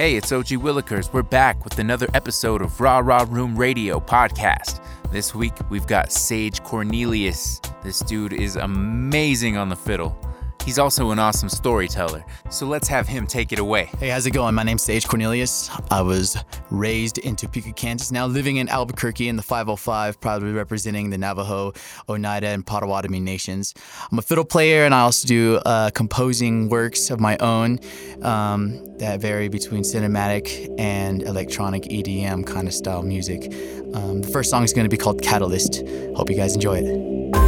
Hey, it's OG Willikers. We're back with another episode of Raw Raw Room Radio podcast. This week we've got Sage Cornelius. This dude is amazing on the fiddle. He's also an awesome storyteller. So let's have him take it away. Hey, how's it going? My name's Sage Cornelius. I was raised in Topeka, Kansas, now living in Albuquerque in the 505, proudly representing the Navajo, Oneida, and Potawatomi nations. I'm a fiddle player and I also do uh, composing works of my own um, that vary between cinematic and electronic EDM kind of style music. Um, the first song is going to be called Catalyst. Hope you guys enjoy it.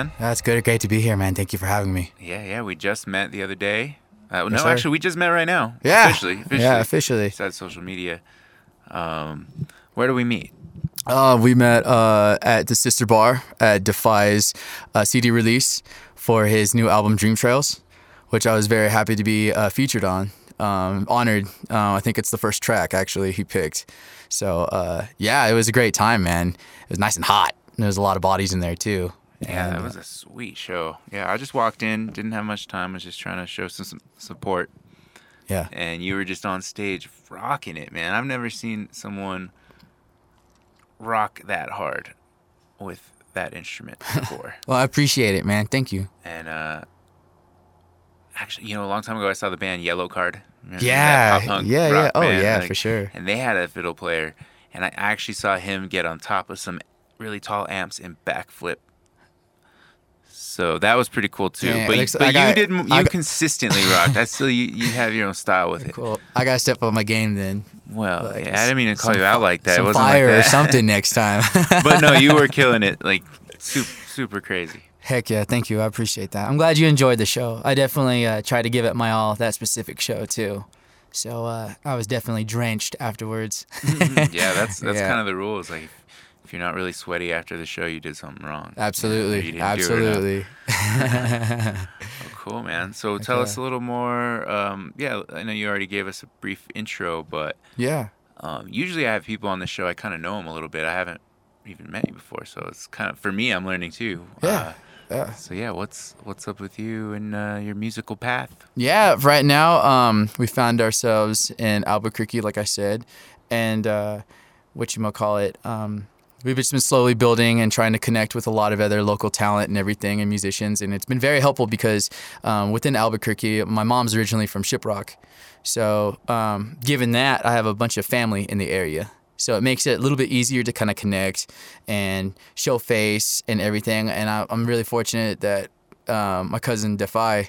Man. That's good. Great to be here, man. Thank you for having me. Yeah, yeah, we just met the other day. Uh, no, sir. actually, we just met right now. Yeah. Officially. officially. Yeah, officially. Besides social media. Um, where do we meet? Uh, we met uh, at the Sister Bar at Def-i's uh, CD release for his new album Dream Trails, which I was very happy to be uh, featured on. Um, honored. Uh, I think it's the first track actually he picked. So uh, yeah, it was a great time, man. It was nice and hot. And there was a lot of bodies in there too. Yeah, And, that was a sweet show. Yeah, I just walked in, didn't have much time, was just trying to show some, some support. yeah. And you were just on stage rocking it, man. I've never seen someone rock that hard with that instrument before. Well, I appreciate it, man. Thank you. and uh actually you know a long time ago i saw the band Yellowcard Remember Yeah, yeah, yeah. Oh, band? yeah, for sure. and they had a fiddle player and i actually saw him get on top of some really tall amps and backflip so that was pretty cool too Yeah, but, but I you didn't you got- consistently rocked i still you, you have your own style with it Cool. I gotta step up my game then. well Like, yeah, i didn't mean to call some you out like that it wasn't fire like or something next time. but no you were killing it like super super crazy Heck yeah, thank you. I appreciate that. I'm glad you enjoyed the show. I definitely uh, tried to give it my all that specific show too. So uh, I was definitely drenched afterwards. yeah, that's that's Yeah. kind of the rules. Like, if, you're not really sweaty after the show, you did something wrong. Absolutely, it absolutely. Oh, cool, man. So tell us a little more. Um, yeah, I know you already gave us a brief intro, but yeah. um, usually I have people on the show. I kind of know them a little bit. I haven't even met you before, so it's kind of for me. I'm learning too. Yeah. Uh, Yeah. so yeah, what's what's up with you and uh, your musical path? Yeah, right now um, we found ourselves in Albuquerque, like I said, and uh, what you might call it. Um, we've just been slowly building and trying to connect with a lot of other local talent and everything and musicians, and it's been very helpful because um, within Albuquerque, my mom's originally from Shiprock, so um, given that, I have a bunch of family in the area. So it makes it a little bit easier to kind of connect and show face and everything. And I, I'm really fortunate that um, my cousin Def-i,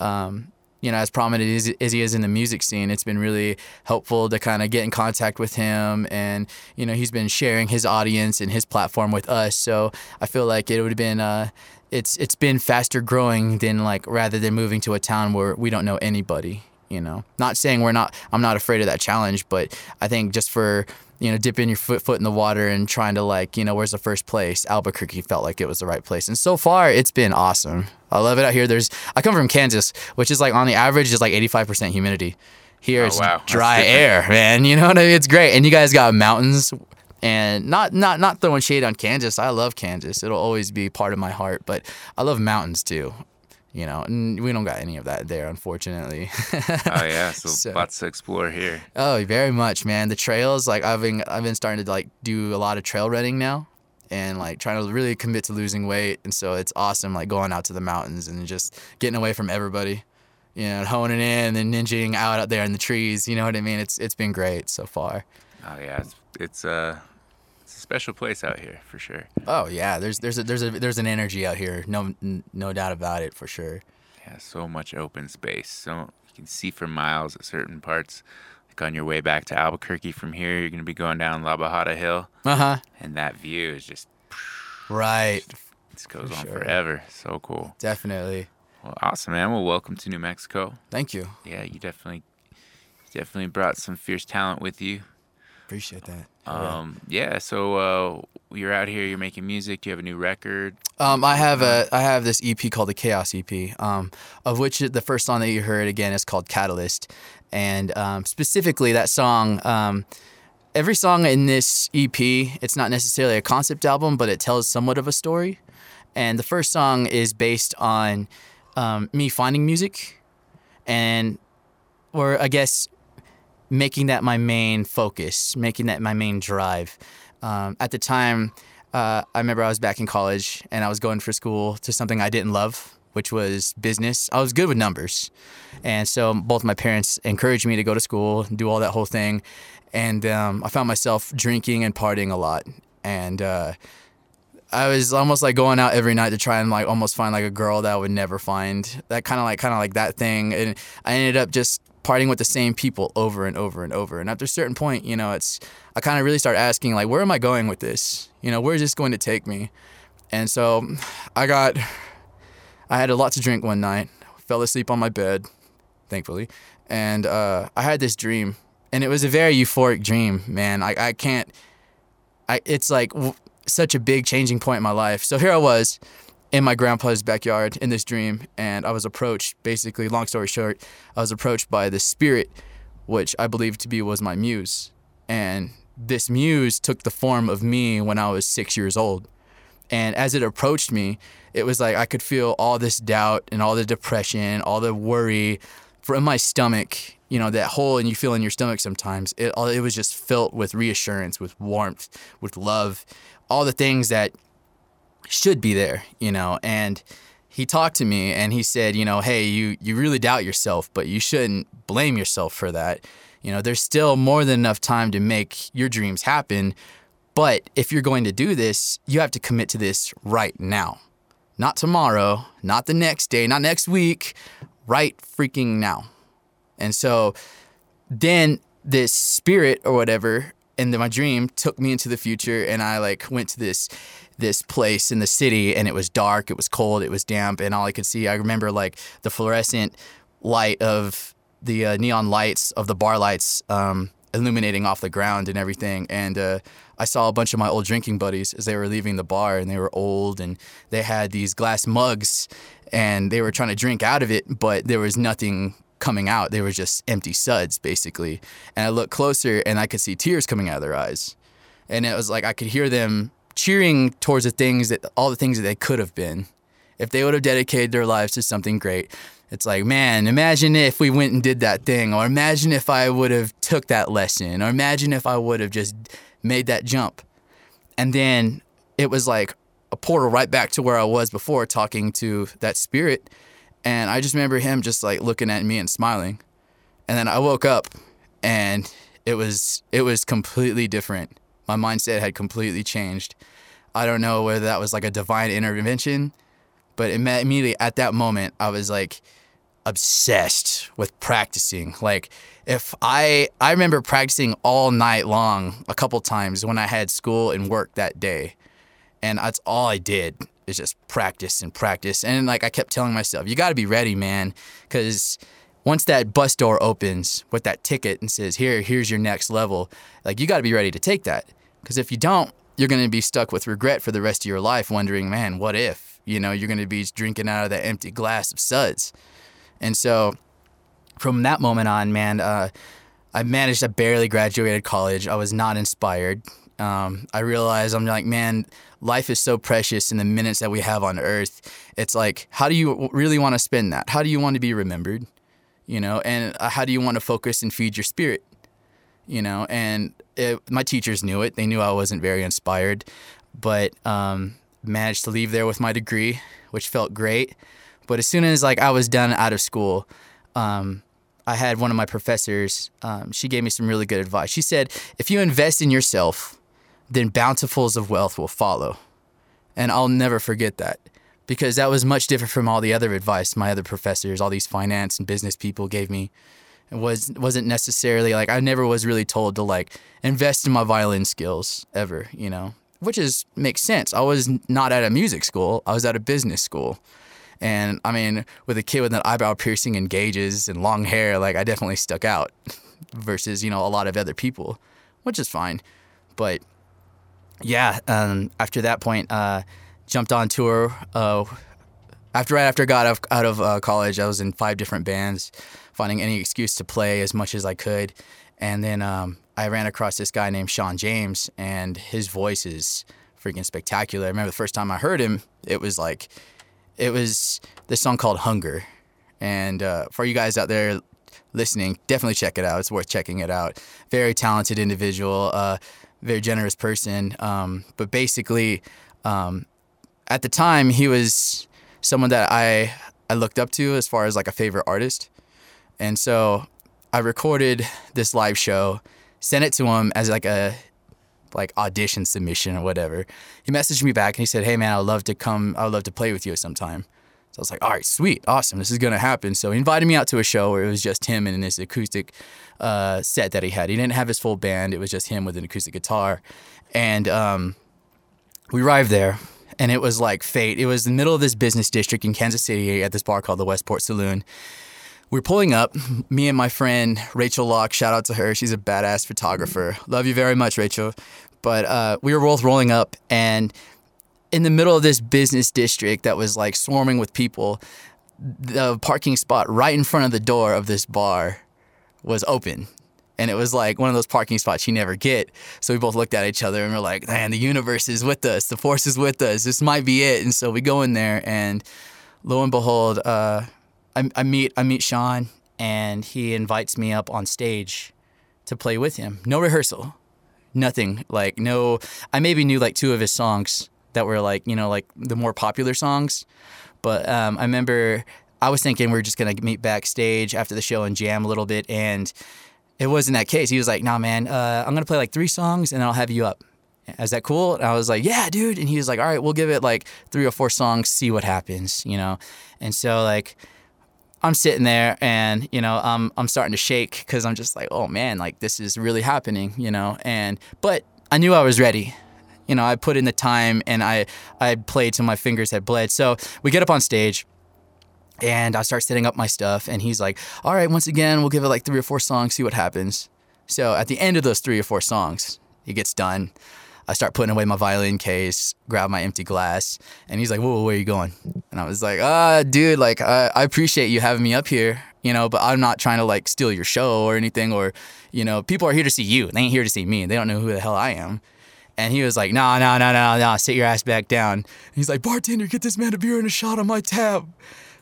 um, you know, as prominent as, as he is in the music scene, it's been really helpful to kind of get in contact with him. And, you know, he's been sharing his audience and his platform with us. So I feel like it would have been, uh, it's, it's been faster growing than like rather than moving to a town where we don't know anybody, you know. Not saying we're not, I'm not afraid of that challenge, but I think just for, you know, dipping your foot foot in the water and trying to like, you know, where's the first place? Albuquerque felt like it was the right place, and so far it's been awesome. I love it out here. There's I come from Kansas, which is like on the average is like 85% humidity. Here Oh, it's wow. Dry air, man. You know what I mean? It's great, and you guys got mountains. And not not not throwing shade on Kansas. I love Kansas. It'll always be part of my heart. But I love mountains too. You know, and we don't got any of that there, unfortunately. Oh yeah, so, So- lots to explore here. Oh, very much, man. The trails, like I've been, I've been starting to like do a lot of trail running now, and like trying to really commit to losing weight. And so it's awesome, like going out to the mountains and just getting away from everybody, you know, honing in and ninjaing out out there in the trees. You know what I mean? It's it's been great so far. Oh yeah, it's it's, uh, it's a special place out here for sure. Oh yeah, there's there's a, there's a there's an energy out here, no n- no doubt about it for sure. Yeah, so much open space. So you can see for miles at certain parts. Like on your way back to Albuquerque from here, you're gonna be going down La Bajada Hill, Uh huh. and that view is just Right. this goes For on sure. forever. So cool. Definitely. Well, awesome, man. Well, welcome to New Mexico. Thank you. Yeah, you definitely definitely brought some fierce talent with you. Appreciate that. Yeah. Um, yeah. So uh, you're out here. You're making music. Do you have a new record? Um, I have a I have this EP called the Chaos EP, um, of which the first song that you heard again is called Catalyst, and um, specifically that song. Um, every song in this EP, it's not necessarily a concept album, but it tells somewhat of a story. And the first song is based on um, me finding music, and or I guess making that my main focus, making that my main drive. Um, at the time, uh, I remember I was back in college and I was going for school to something I didn't love, which was business. I was good with numbers. And so both my parents encouraged me to go to school and do all that whole thing. And um, I found myself drinking and partying a lot. And uh, I was almost like going out every night to try and like almost find like a girl that I would never find. That kind of like kind of like that thing. And I ended up just partying with the same people over and over and over. And after a certain point, you know, it's I kind of really start asking like, where am I going with this? You know, where is this going to take me? And so I got I had a lot to drink one night. Fell asleep on my bed, thankfully, and uh, I had this dream, and it was a very euphoric dream, man. I I can't. I it's like such a big changing point in my life. So here I was in my grandpa's backyard in this dream, and I was approached. Basically, long story short, I was approached by the spirit, which I believed to be was my muse, and this muse took the form of me when I was six years old. And as it approached me, it was like I could feel all this doubt and all the depression, all the worry from my stomach. You know that hole, and you feel in your stomach sometimes. It all it was just filled with reassurance, with warmth, with love, all the things that should be there. You know, and he talked to me and he said, you know, hey, you you really doubt yourself, but you shouldn't blame yourself for that. You know, there's still more than enough time to make your dreams happen. But if you're going to do this, you have to commit to this right now. Not tomorrow, not the next day, not next week, right freaking now. And so then this spirit or whatever in the, my dream took me into the future and I like went to this this place in the city and it was dark, it was cold, it was damp and all I could see I remember like the fluorescent light of the uh, neon lights of the bar lights um, illuminating off the ground and everything and uh, I saw a bunch of my old drinking buddies as they were leaving the bar and they were old and they had these glass mugs and they were trying to drink out of it but there was nothing coming out. They were just empty suds, basically. And I looked closer and I could see tears coming out of their eyes. And it was like I could hear them cheering towards the things that all the things that they could have been if they would have dedicated their lives to something great. It's like, man, imagine if we went and did that thing, or imagine if I would have took that lesson, or imagine if I would have just made that jump. And then it was like a portal right back to where I was before talking to that spirit. And I just remember him just like looking at me and smiling. And then I woke up and it was it was completely different. My mindset had completely changed. I don't know whether that was like a divine intervention, but immediately at that moment, I was like obsessed with practicing. Like if I I remember practicing all night long a couple times when I had school and work that day. And that's all I did is just practice and practice. And like I kept telling myself, you got to be ready, man, cuz once that bus door opens with that ticket and says, "Here, here's your next level." Like you got to be ready to take that. Cuz if you don't, you're going to be stuck with regret for the rest of your life wondering, "Man, what if?" You know, you're going to be drinking out of that empty glass of suds. And so from that moment on, man, uh, I managed. I barely graduated college. I was not inspired. Um, I realized I'm like, man, life is so precious in the minutes that we have on earth. It's like, how do you really want to spend that? How do you want to be remembered? You know, and uh, how do you want to focus and feed your spirit? You know, and it, my teachers knew it. They knew I wasn't very inspired, but um, managed to leave there with my degree, which felt great. But as soon as like I was done out of school, um, I had one of my professors. Um, she gave me some really good advice. She said, if you invest in yourself, then bountifuls of wealth will follow. And I'll never forget that because that was much different from all the other advice my other professors, all these finance and business people gave me. It was wasn't necessarily like I never was really told to like invest in my violin skills ever, you know, which is makes sense. I was not at a music school. I was at a business school. And I mean, with a kid with an eyebrow piercing and gauges and long hair, like I definitely stuck out versus, you know, a lot of other people, which is fine. But yeah, um, after that point, uh, jumped on tour. Uh, after right after I got out of, uh, college, I was in five different bands, finding any excuse to play as much as I could. And then um, I ran across this guy named Shawn James, and his voice is freaking spectacular. I remember the first time I heard him, it was like it was this song called Hunger. And uh, for you guys out there listening, definitely check it out. It's worth checking it out. Very talented individual, uh, very generous person. Um, but basically, um, at the time, he was someone that I I looked up to as far as like a favorite artist. And so I recorded this live show, sent it to him as like a like audition submission or whatever. He messaged me back and he said, "Hey man, I'd love to come. I'd love to play with you sometime." So I was like, "All right, sweet, awesome. This is gonna happen." So he invited me out to a show where it was just him and this acoustic uh, set that he had. He didn't have his full band. It was just him with an acoustic guitar, and um, we arrived there. And it was like fate. It was the middle of this business district in Kansas City at this bar called the Westport Saloon we're pulling up. Me and my friend Rachel Locke, shout out to her. She's a badass photographer. Love you very much, Rachel. But uh, we were both rolling up, and in the middle of this business district that was like swarming with people, the parking spot right in front of the door of this bar was open. And it was like one of those parking spots you never get. So we both looked at each other and we're like, man, the universe is with us. The force is with us. This might be it. And so we go in there, and lo and behold, uh, I, I meet I meet Shawn and he invites me up on stage to play with him. No rehearsal, nothing. Like no, I maybe knew like two of his songs that were like you know like the more popular songs, but um, I remember I was thinking we are just gonna meet backstage after the show and jam a little bit, and it wasn't that case. He was like, "Nah, man, uh, I'm gonna play like three songs and then I'll have you up." Is that cool? And I was like, "Yeah, dude." And he was like, "All right, we'll give it like three or four songs, see what happens," you know. And so like I'm sitting there and you know I'm I'm starting to shake because I'm just like oh man like this is really happening you know and but I knew I was ready you know I put in the time and I I played till my fingers had bled so we get up on stage and I start setting up my stuff and he's like all right once again we'll give it like three or four songs see what happens so at the end of those three or four songs it gets done I start putting away my violin case, grab my empty glass, and he's like, "Whoa, where are you going?" And I was like, "Ah, dude, like I, I appreciate you having me up here, you know, but I'm not trying to like steal your show or anything, or you know, people are here to see you. They ain't here to see me. They don't know who the hell I am." And he was like, "No, no, no, no, no, sit your ass back down." And he's like, "Bartender, get this man a beer and a shot on my tab."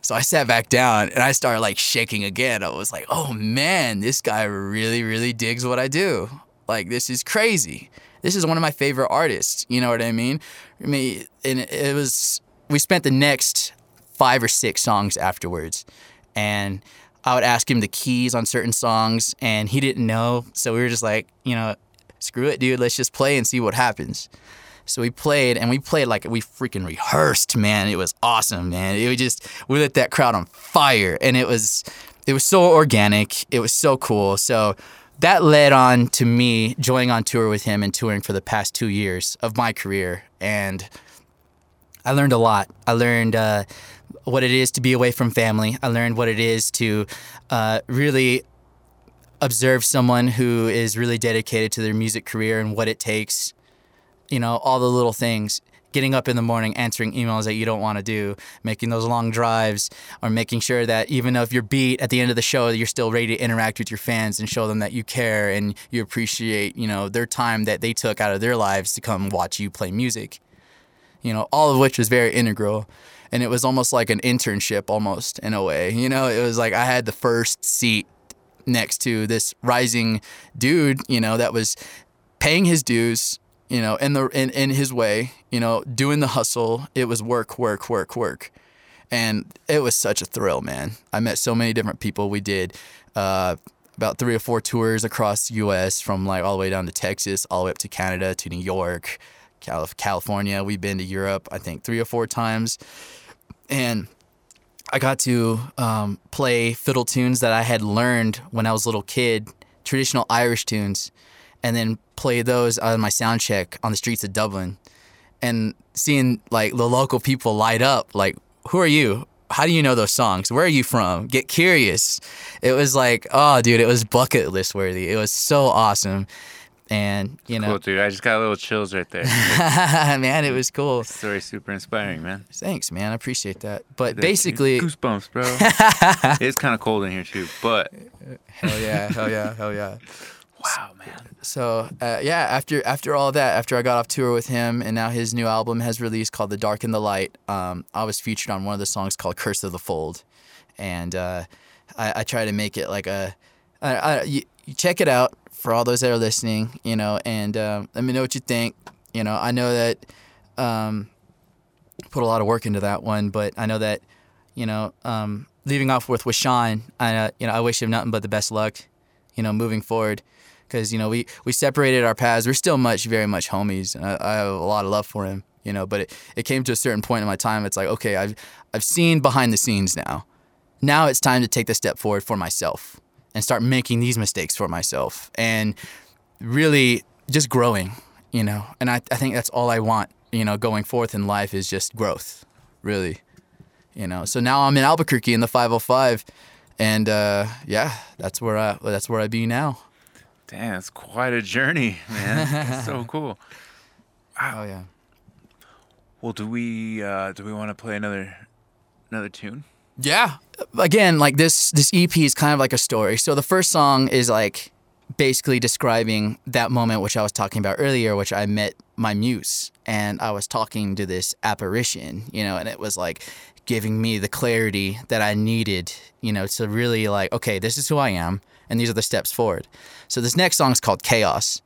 So I sat back down and I started like shaking again. I was like, "Oh man, this guy really, really digs what I do. Like this is crazy." this is one of my favorite artists. You know what I mean? I mean, and it was we spent the next five or six songs afterwards, and I would ask him the keys on certain songs, and he didn't know. So we were just like, you know, screw it, dude. Let's just play and see what happens. So we played, and we played like we freaking rehearsed, man. It was awesome, man. It was just we lit that crowd on fire, and it was it was so organic. It was so cool. So that led on to me joining on tour with him and touring for the past two years of my career, and I learned a lot. I learned uh, what it is to be away from family. I learned what it is to uh, really observe someone who is really dedicated to their music career and what it takes. You know, all the little things. Getting up in the morning, answering emails that you don't want to do, making those long drives, or making sure that even if you're beat at the end of the show, you're still ready to interact with your fans and show them that you care and you appreciate, you know, their time that they took out of their lives to come watch you play music. You know, all of which was very integral and it was almost like an internship almost in a way you know it was like i had the first seat next to this rising dude you know that was paying his dues you know in the in, in his way you know doing the hustle it was work work work work and it was such a thrill man i met so many different people we did uh, about three or four tours across the us from like all the way down to texas all the way up to canada to new york California. We've been to Europe, I think, three or four times. And I got to um, play fiddle tunes that I had learned when I was a little kid, traditional Irish tunes, and then play those on my sound check on the streets of Dublin. And seeing like the local people light up, like, who are you? How do you know those songs? Where are you from? Get curious. It was like, oh, dude, it was bucket list worthy. It was so awesome and you know, cool, dude. I just got a little chills right there. man, it was cool. Story super inspiring, man. Thanks, man. I appreciate that. But basically, goosebumps, bro. it's kind of cold in here too, but hell yeah, hell yeah, hell yeah. Wow, man. So uh, yeah, after after all that, after I got off tour with him, and now his new album has released called "The Dark and the Light." Um, I was featured on one of the songs called "Curse of the Fold," and uh, I, I try to make it like a. I, I, you, you check it out for all those that are listening, you know, and um, let me know what you think. You know, I know that um, put a lot of work into that one, but I know that, you know, um, leaving off with with Shawn, I uh, you know I wish him nothing but the best luck, you know, moving forward, because you know we we separated our paths. We're still much very much homies, and I, I have a lot of love for him, you know. But it, it came to a certain point in my time. It's like okay, I've I've seen behind the scenes now. Now it's time to take the step forward for myself and start making these mistakes for myself and really just growing, you know. And I, I think that's all I want, you know, going forth in life is just growth, really, you know. So now I'm in Albuquerque in the 505, and uh, yeah, that's where I that's where I be now. Damn, it's quite a journey, man. that's so cool. Wow. Oh yeah. Well, do we uh, do we want to play another another tune? Yeah. Again, like this this EP is kind of like a story. So the first song is like basically describing that moment which I was talking about earlier, which I met my muse and I was talking to this apparition, you know, and it was like giving me the clarity that I needed, you know, to really like, okay, this is who I am and these are the steps forward. So this next song is called Chaos.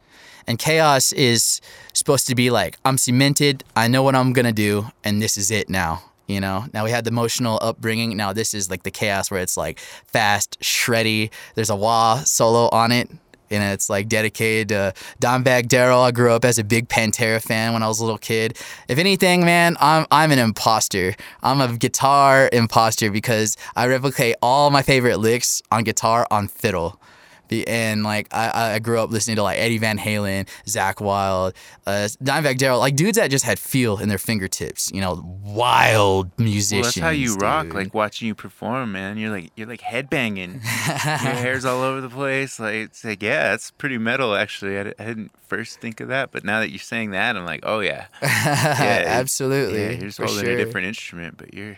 And chaos is supposed to be like, I'm cemented, I know what I'm gonna do, and this is it now you know now we had the emotional upbringing now this is like the chaos where it's like fast shreddy there's a wah solo on it and it's like dedicated to Dimebag Darrell. I grew up as a big Pantera fan when I was a little kid. If anything, man, I'm I'm an imposter. I'm a guitar imposter because I replicate all my favorite licks on guitar on fiddle and like I, I grew up listening to like Eddie Van Halen, Zakk Wylde, uh, Dimebag Darrell, like dudes that just had feel in their fingertips. You know, wild musicians. Well, that's how you dude. rock. Like watching you perform, man. You're like you're like headbanging. Your hair's all over the place. Like it's like yeah, it's pretty metal actually. I, I didn't first think of that, but now that you're saying that, I'm like, oh yeah, yeah absolutely. Yeah, you're just holding sure. a different instrument, but you're,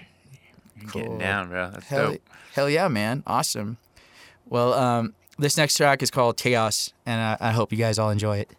you're cool. getting down, bro. That's hell, dope. Hell yeah, man! Awesome. Well, um, this next track is called Chaos, and I, I hope you guys all enjoy it.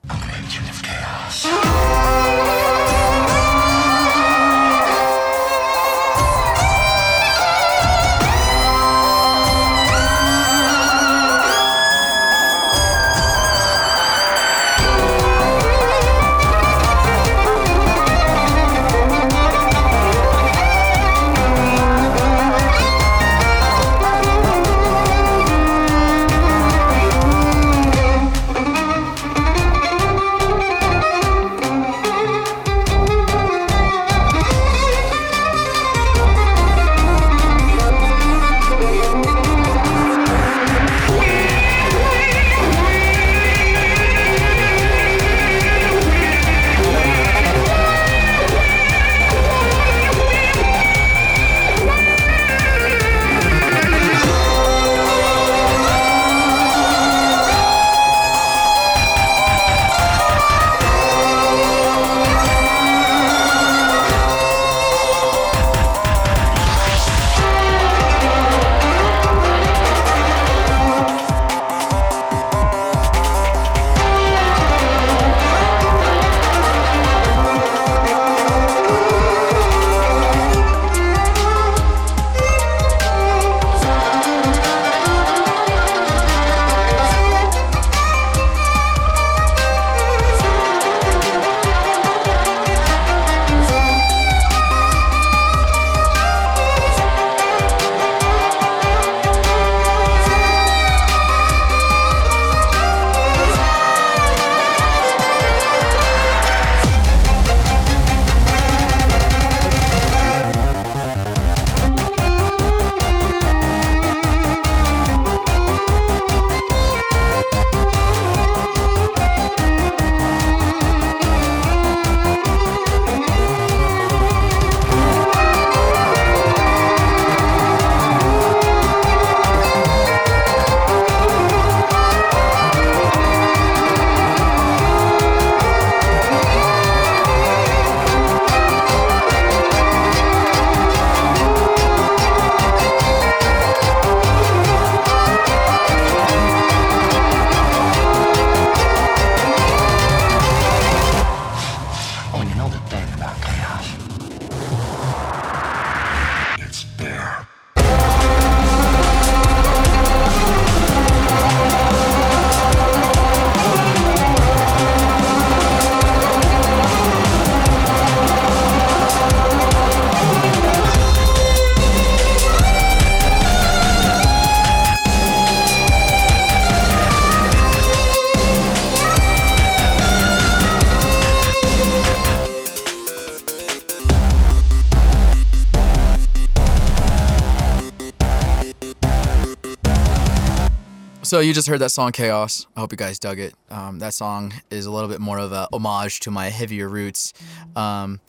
So you just heard that song Chaos. I hope you guys dug it. Um, that song is a little bit more of a homage to my heavier roots. Um,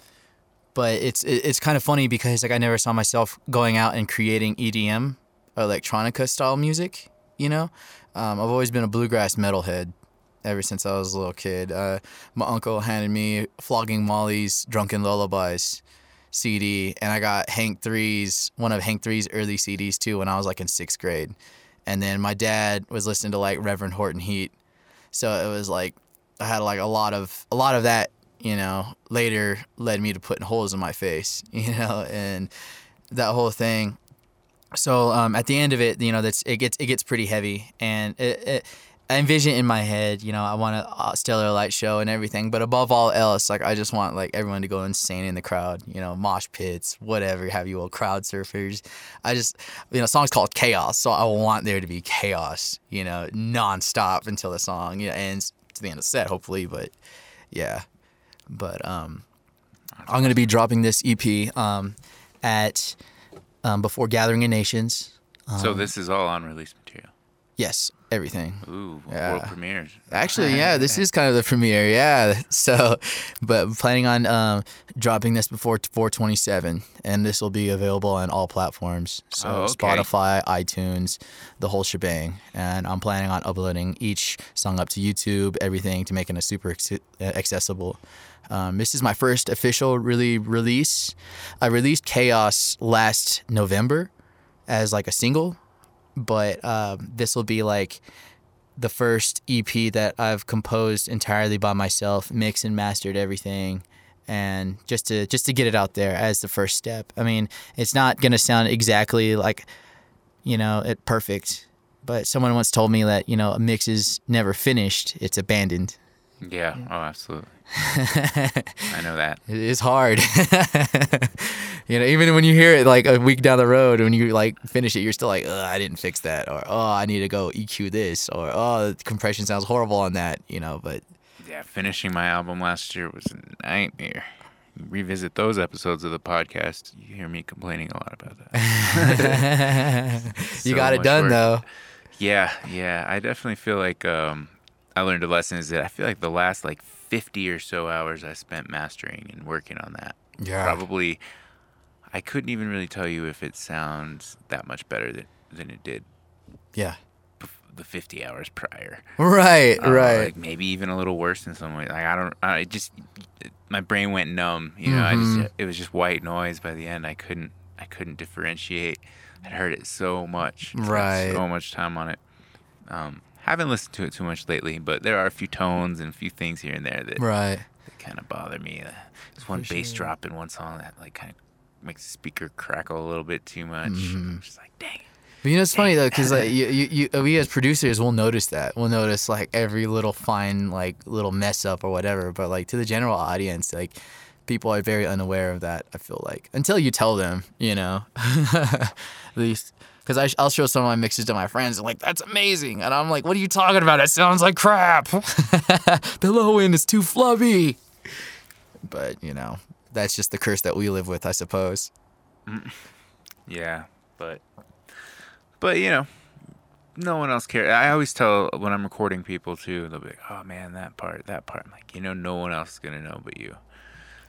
but it's it's kind of funny because like I never saw myself going out and creating EDM electronica style music, you know? Um, I've always been a bluegrass metalhead ever since I was a little kid. Uh, my uncle handed me Flogging Molly's Drunken Lullabies CD, and I got Hank Three's one of Hank Three's early CDs too when I was like in sixth grade. And then my dad was listening to like Reverend Horton Heat, so it was like I had like a lot of a lot of that. You know, later led me to putting holes in my face. You know, and that whole thing. So um, at the end of it, you know, that's it gets it gets pretty heavy, and it, it, I envision in my head, you know, I want a uh, stellar light show and everything, but above all else, like I just want like everyone to go insane in the crowd, you know, mosh pits, whatever have you, all crowd surfers. I just, you know, song's called Chaos, so I want there to be chaos, you know, nonstop until the song, you know, ends to the end of the set, hopefully, but yeah, but um, I'm gonna be dropping this EP um at um before Gathering of Nations. so Um, this is all unreleased material. Yes, everything. Ooh, Yeah. world premieres. Actually, yeah, this is kind of the premiere. Yeah. So, but planning on um, dropping this before 427, and this will be available on all platforms. So, Oh, okay. Spotify, iTunes, the whole shebang. And I'm planning on uploading each song up to YouTube, everything to making it super uh, accessible. Um, this is my first official really release. I released Chaos last November as like a single, but um, this will be like the first EP that I've composed entirely by myself, mixed and mastered everything, and just to just to get it out there as the first step. I mean, it's not gonna sound exactly like, you know, it perfect, but someone once told me that you know a mix is never finished; it's abandoned. Yeah. Oh, absolutely. I know that. It is hard. you know, even when you hear it like a week down the road, when you like finish it, you're still like, I didn't fix that, or oh, I need to go EQ this, or oh, the compression sounds horrible on that. You know, but Yeah, finishing my album last year was a nightmare. Revisit those episodes of the podcast. You hear me complaining a lot about that. you So got it done work. though. Yeah, yeah. I definitely feel like um, I learned a lesson is that I feel like the last like 50 or so hours I spent mastering and working on that. Yeah. Probably, I couldn't even really tell you if it sounds that much better than, than it did Yeah. the 50 hours prior. Right. Uh, right. Like maybe even a little worse in some ways. Like I don't. I just my brain went numb. You know, I Mhm. just it was just white noise by the end. I couldn't I couldn't differentiate. I'd heard it so much. Right. So much time on it. Um, haven't listened to it too much lately, but there are a few tones and a few things here and there that, right. that kind of bother me. Uh, there's one bass sure. drop in one song that like kind of makes the speaker crackle a little bit too much. Mm-hmm. I'm just like, dang. But you know, it's funny though, because like you, you, you, we as producers will notice that. We'll notice like every little fine, like little mess up or whatever. But like to the general audience, like people are very unaware of that. I feel like until you tell them, you know, at least. Because I, I'll show some of my mixes to my friends and like that's amazing, and I'm like, what are you talking about? It sounds like crap. the low end is too flubby. But you know, that's just the curse that we live with, I suppose. Mm. Yeah, but but you know, no one else cares. I always tell when I'm recording people too, they'll be like, "Oh man, that part, that part." I'm like, you know, no one else is gonna know but you.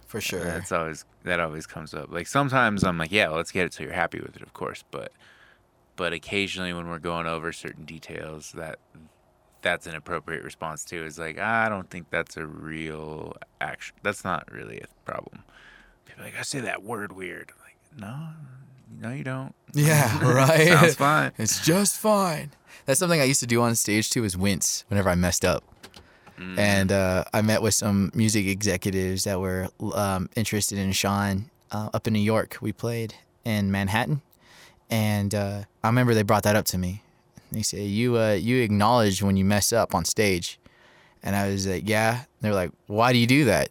For uh, sure. That's always that always comes up. Like sometimes I'm like, "Yeah, let's get it so you're happy with it, of course." But but occasionally when we're going over certain details, that that's an appropriate response too. Is like, I don't think that's a real action. That's not really a problem. People are like, I say that word weird. I'm like, no, no, you don't. Yeah, right. Sounds fine. It's just fine. That's something I used to do on stage too. Is wince whenever I messed up. and uh, I met with some music executives that were um, interested in Shawn uh, up in New York. We played in Manhattan, and uh, I remember they brought that up to me. They say you uh, you acknowledge when you mess up on stage, and I was like, yeah. They're like, why do you do that?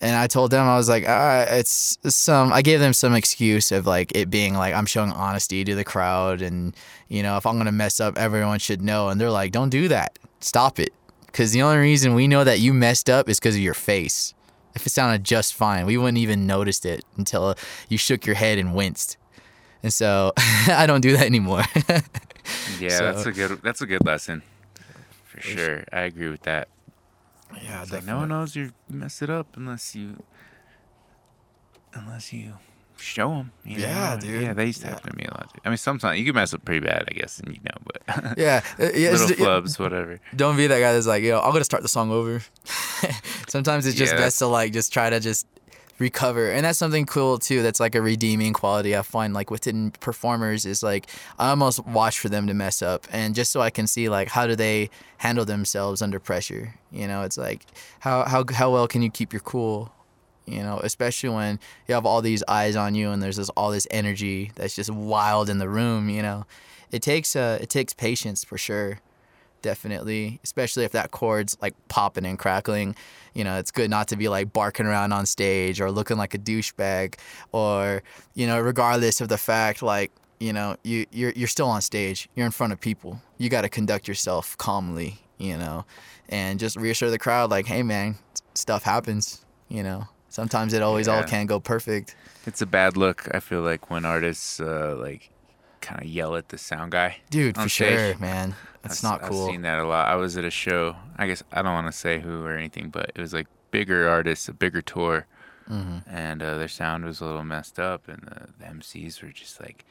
And I told them I was like, uh, it's some. I gave them some excuse of like it being like I'm showing honesty to the crowd, and you know if I'm gonna mess up, everyone should know. And they're like, don't do that. Stop it. Because the only reason we know that you messed up is because of your face. If it sounded just fine, we wouldn't even noticed it until you shook your head and winced. And so I don't do that anymore. Yeah, So- that's a good that's a good lesson. For sure. I agree with that. yeah, It's like no one knows you mess it up unless you unless you show them. Yeah, dude. Yeah, they used to Yeah. happen to me a lot. Too. I mean, sometimes you can mess up pretty bad, I guess, and you know, but Yeah, uh, yeah, little yeah, flubs, whatever. Don't be that guy that's like, yo, I'm gonna start the song over. Sometimes it's just Yeah, best to like just try to just recover, and that's something cool too. That's like a redeeming quality I find like within performers is like I almost watch for them to mess up, and just so I can see like how do they handle themselves under pressure. You know, it's like how how how well can you keep your cool. You know, especially when you have all these eyes on you and there's this all this energy that's just wild in the room. You know, it takes uh it takes patience for sure definitely especially if that chord's like popping and crackling. You know it's good not to be like barking around on stage or looking like a douchebag or you know regardless of the fact like you know you you're, you're still on stage. You're in front of people. You got to conduct yourself calmly you know and just reassure the crowd like hey man stuff happens you know. Sometimes it always all can't go perfect. It's a bad look. I feel like when artists uh, like kind of yell at the sound guy. dude for sure man that's I've- not cool I've seen that a lot. I was at a show. I guess I don't want to say who or anything, but it was like bigger artists, a bigger tour, Mm-hmm. and uh, their sound was a little messed up, and the, the MCs were just like,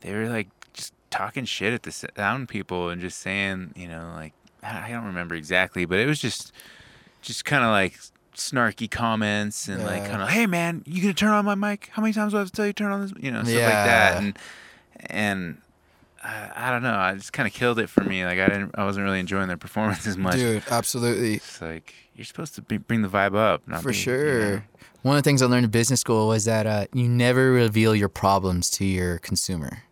they were like just talking shit at the sound people and just saying, you know, like I don't remember exactly, but it was just, just kind of like snarky comments and like kind of, hey man, you gonna turn on my mic? How many times do I have to tell you to turn on this? You know, stuff like that, and and I, I don't know. I just kind of killed it for me. Like I didn't, I wasn't really enjoying their performance as much. dude absolutely It's like you're supposed to be, bring the vibe up. Not For be, you sure. know. One of the things I learned in business school was that uh, you never reveal your problems to your consumer,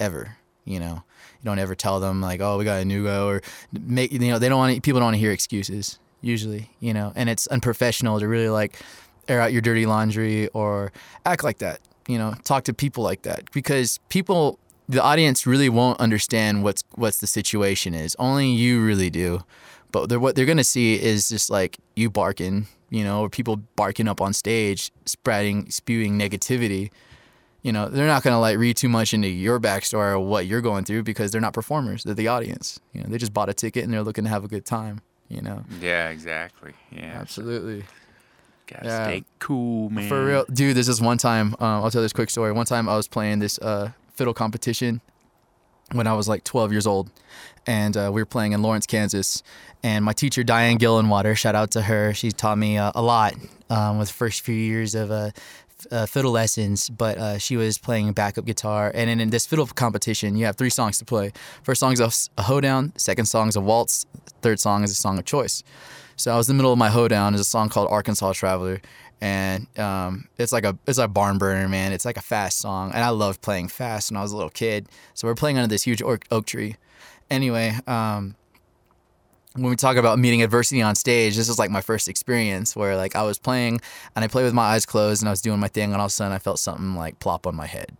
ever. You know, you don't ever tell them like, "Oh, we got a new go," or make you know they don't want people don't want to hear excuses usually. You know, and it's unprofessional to really like air out your dirty laundry or act like that. You know, talk to people like that because people, the audience really won't understand what's what's the situation is. Only you really do. But they're, what they're gonna see is just like you barking, you know, or people barking up on stage, spreading, spewing negativity. You know, they're not gonna like read too much into your backstory or what you're going through because they're not performers. They're the audience. You know, they just bought a ticket and they're looking to have a good time. You know, Yeah, exactly. Yeah, absolutely. Gotta Yeah. stay cool, man. For real, dude. This is one time. Um, I'll tell this quick story. One time, I was playing this uh, fiddle competition when I was like 12 years old, and uh, we were playing in Lawrence, Kansas. And my teacher Diane Gillenwater, shout out to her. She taught me uh, a lot um, with the first few years of uh, uh, fiddle lessons. But uh, she was playing backup guitar, and in, in this fiddle competition, you have three songs to play. First song is a, a hoedown. Second song is a waltz. Third song is a song of choice. So I was in the middle of my hoedown. Is a song called Arkansas Traveler, and um, it's like a it's a barn burner, man. It's like a fast song, and I loved playing fast when I was a little kid. So we're playing under this huge oak, oak tree. Anyway, um, when we talk about meeting adversity on stage, this is like my first experience where like I was playing and I played with my eyes closed and I was doing my thing, and all of a sudden I felt something like plop on my head.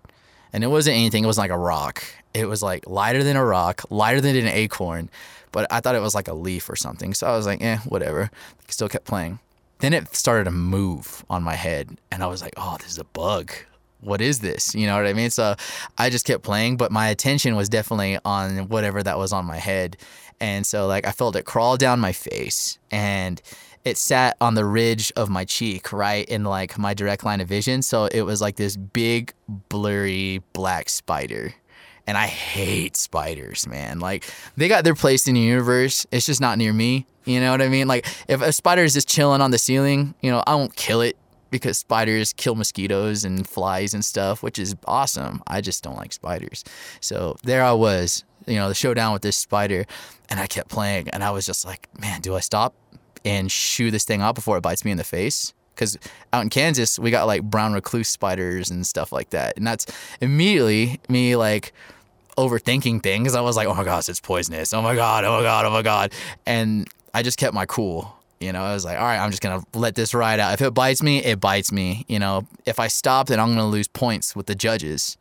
And it wasn't anything, it was like a rock. It was like lighter than a rock, lighter than an acorn, but I thought it was like a leaf or something. So I was like, eh, whatever. Still kept playing. Then it started to move on my head, and I was like, oh, this is a bug. What is this? You know what I mean? So I just kept playing, but my attention was definitely on whatever that was on my head. And so, like, I felt it crawl down my face, and it sat on the ridge of my cheek, right in like my direct line of vision. So it was like this big, blurry black spider. And I hate spiders, man. Like they got their place in the universe. It's just not near me. You know what I mean? Like if a spider is just chilling on the ceiling, you know, I won't kill it because spiders kill mosquitoes and flies and stuff, which is awesome. I just don't like spiders. So there I was, you know, the showdown with this spider, and I kept playing, and I was just like, man, do I stop and shoo this thing out before it bites me in the face? Because out in Kansas, we got like brown recluse spiders and stuff like that, and that's immediately me like overthinking things. I was like, oh my gosh, it's poisonous. Oh my god, oh my god, oh my god, and I just kept my cool. You know, I was like, all right, I'm just gonna let this ride out. If it bites me, it bites me. You know, if I stop, then I'm gonna lose points with the judges.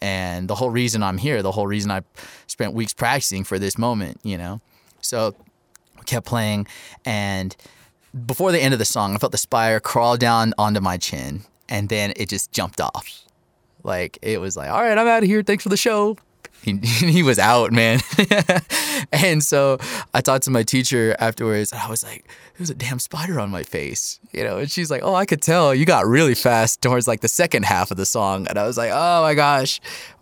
And the whole reason I'm here, the whole reason I spent weeks practicing for this moment, you know. So I kept playing, and before the end of the song, I felt the spire crawl down onto my chin, and then it just jumped off. Like it was like, all right, I'm out of here. Thanks for the show he, he was out, man. and so I talked to my teacher afterwards. And I was like, "There's a damn spider on my face," you know. And she's like, "Oh, I could tell you got really fast towards like the second half of the song." And I was like, "Oh my gosh!"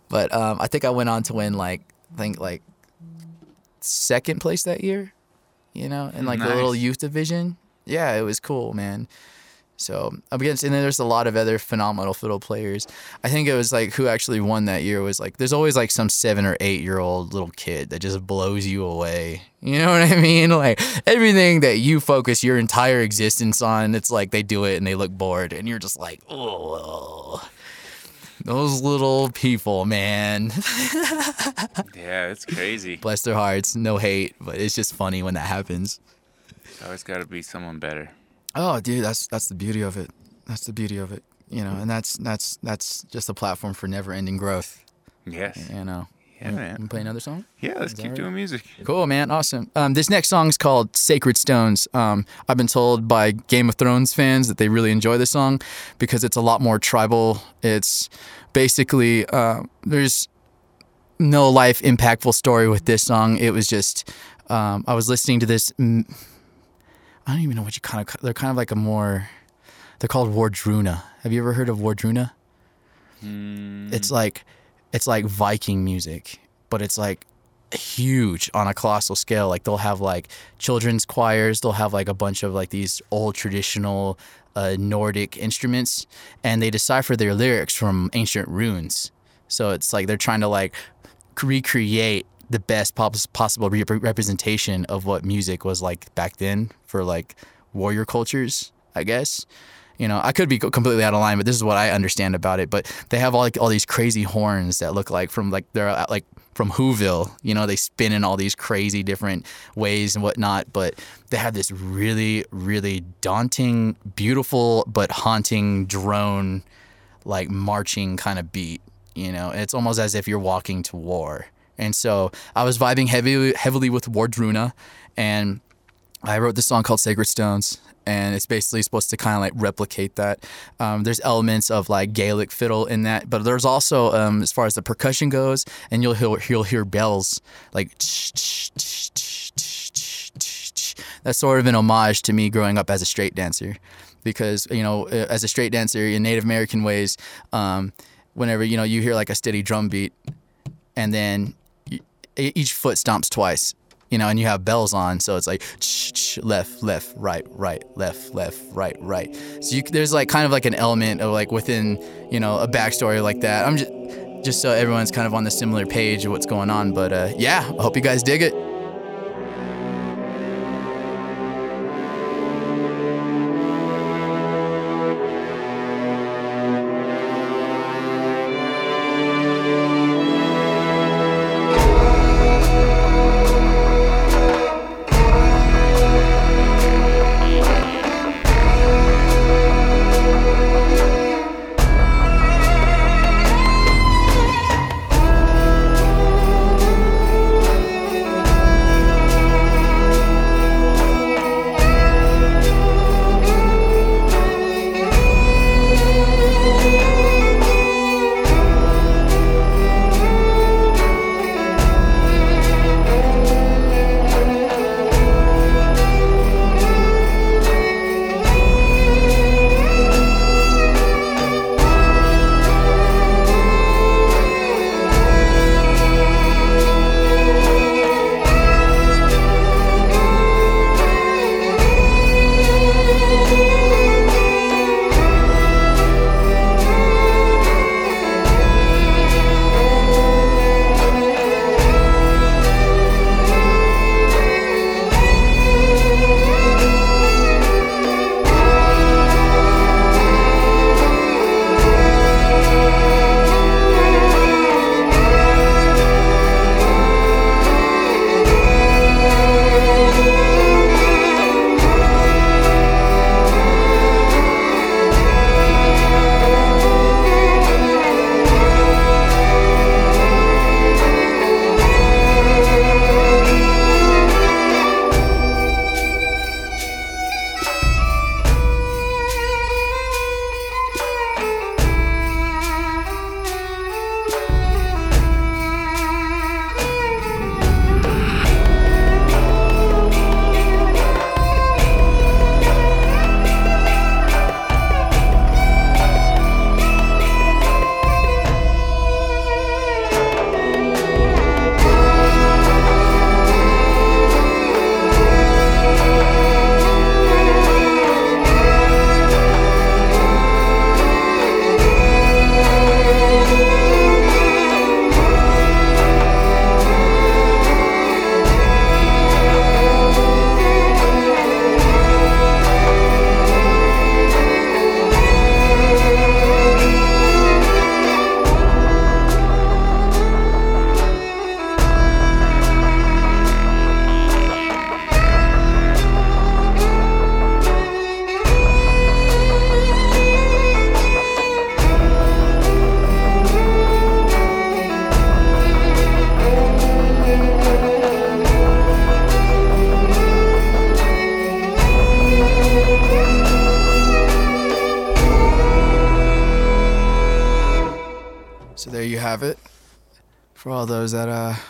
But um, I think I went on to win like I think like second place that year, you know, in like Nice. the little youth division. Yeah, it was cool, man. So I'm against, and then there's a lot of other phenomenal fiddle players. I think it was like who actually won that year was like there's always like some seven or eight year old little kid that just blows you away. You know what I mean? Like everything that you focus your entire existence on, it's like they do it and they look bored, and you're just like, oh, those little people, man. Yeah, it's crazy. Bless their hearts, no hate, but it's just funny when that happens. It's always got to be someone better. Oh, dude, that's that's the beauty of it. That's the beauty of it. You know, and that's that's that's just a platform for never-ending growth. Yes. You know. Yeah, You- man. You play another song? Yeah, let's keep right? doing music. Cool, man. Awesome. Um, this next song is called Sacred Stones. Um, I've been told by Game of Thrones fans that they really enjoy this song because it's a lot more tribal. It's basically, uh, there's no life impactful story with this song. It was just, um, I was listening to this. mm, I don't even know what you kind of, they're kind of like a more, they're called Wardruna. Have you ever heard of Wardruna? It's like it's like Viking music, but it's like huge on a colossal scale. Like they'll have like children's choirs, they'll have like a bunch of like these old traditional uh, Nordic instruments, and they decipher their lyrics from ancient runes. So it's like they're trying to like recreate the best possible re- representation of what music was like back then for like warrior cultures, I guess. You know, I could be completely out of line, but this is what I understand about it. But they have all like all these crazy horns that look like from like they're uh, like from Whoville. You know, they spin in all these crazy different ways and whatnot. But they have this really, really daunting, beautiful but haunting drone, like marching kind of beat. You know, it's almost as if you're walking to war. And so I was vibing heavily, heavily with Wardruna, and I wrote this song called Sacred Stones, and it's basically supposed to kind of like replicate that. Um, there's elements of like Gaelic fiddle in that, but there's also, um, as far as the percussion goes, and you'll hear, you'll hear bells like. That's sort of an homage to me growing up as a straight dancer, because you know, as a straight dancer in Native American ways, um, whenever you know you hear like a steady drum beat, and then each foot stomps twice you know and you have bells on so it's like left left right right left left right right. So you, there's like kind of like an element of like within you know a backstory like that. I'm just just so everyone's kind of on the similar page of what's going on but uh, yeah i hope you guys dig it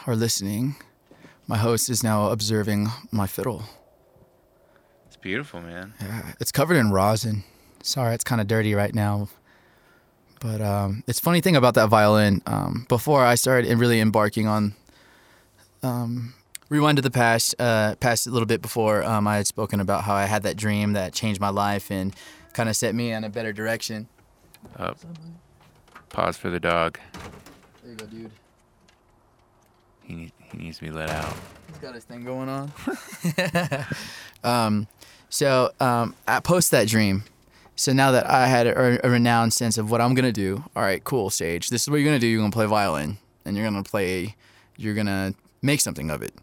are listening, my host is now observing my fiddle. It's beautiful, man. Yeah, it's covered in rosin. Sorry, it's kind of dirty right now. But um, it's funny thing about that violin. Um, before I started really embarking on, um, rewind to the past, uh, past a little bit before um, I had spoken about how I had that dream that changed my life and kind of set me in a better direction. Up. Pause for the dog. There you go, dude. He, need, he needs to be let out. He's got his thing going on. um, so um, I post that dream. So now that I had a, a renowned sense of what I'm gonna do, all right, cool, Sage. This is what you're gonna do. You're gonna play violin, and you're gonna play. You're gonna make something of it.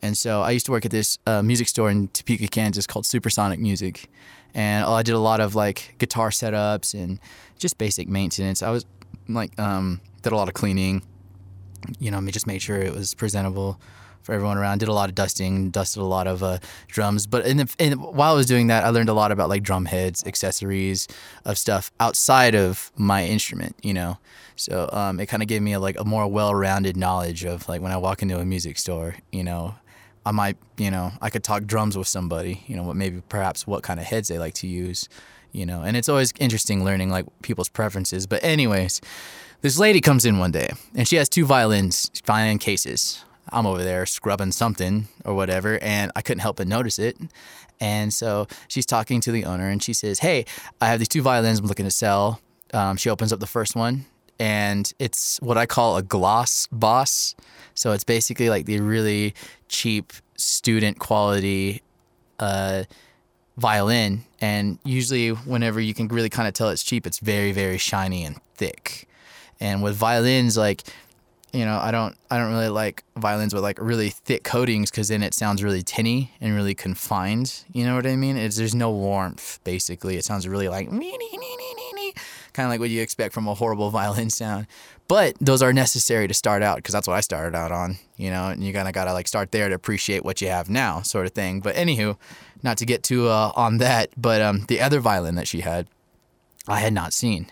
And so I used to work at this uh, music store in Topeka, Kansas called Supersonic Music, and I did a lot of like guitar setups and just basic maintenance. I was like um, did a lot of cleaning. You know, I just made sure it was presentable for everyone around. Did a lot of dusting, dusted a lot of uh, drums. But in the, in, while I was doing that, I learned a lot about like drum heads, accessories, of stuff outside of my instrument. You know, so um, it kind of gave me a, like a more well-rounded knowledge of like when I walk into a music store. You know, I might, you know, I could talk drums with somebody. You know, what maybe perhaps what kind of heads they like to use. You know, and it's always interesting learning like people's preferences. But anyways. This lady comes in one day and she has two violins, violin cases. I'm over there scrubbing something or whatever, and I couldn't help but notice it. And so she's talking to the owner, and she says, "Hey, I have these two violins I'm looking to sell." Um, she opens up the first one, and it's what I call a gloss boss. So it's basically like the really cheap student quality uh, violin, and usually whenever you can really kind of tell it's cheap, it's very very shiny and thick. And with violins, like you know, I don't I don't really like violins with like really thick coatings because then it sounds really tinny and really confined. You know what I mean? It's there's no warmth basically. It sounds really like kind of like what you expect from a horrible violin sound. But those are necessary to start out because that's what I started out on. You know, and you kind of gotta like start there to appreciate what you have now, sort of thing. But anywho, not to get too uh, on that, but um, the other violin that she had, I had not seen.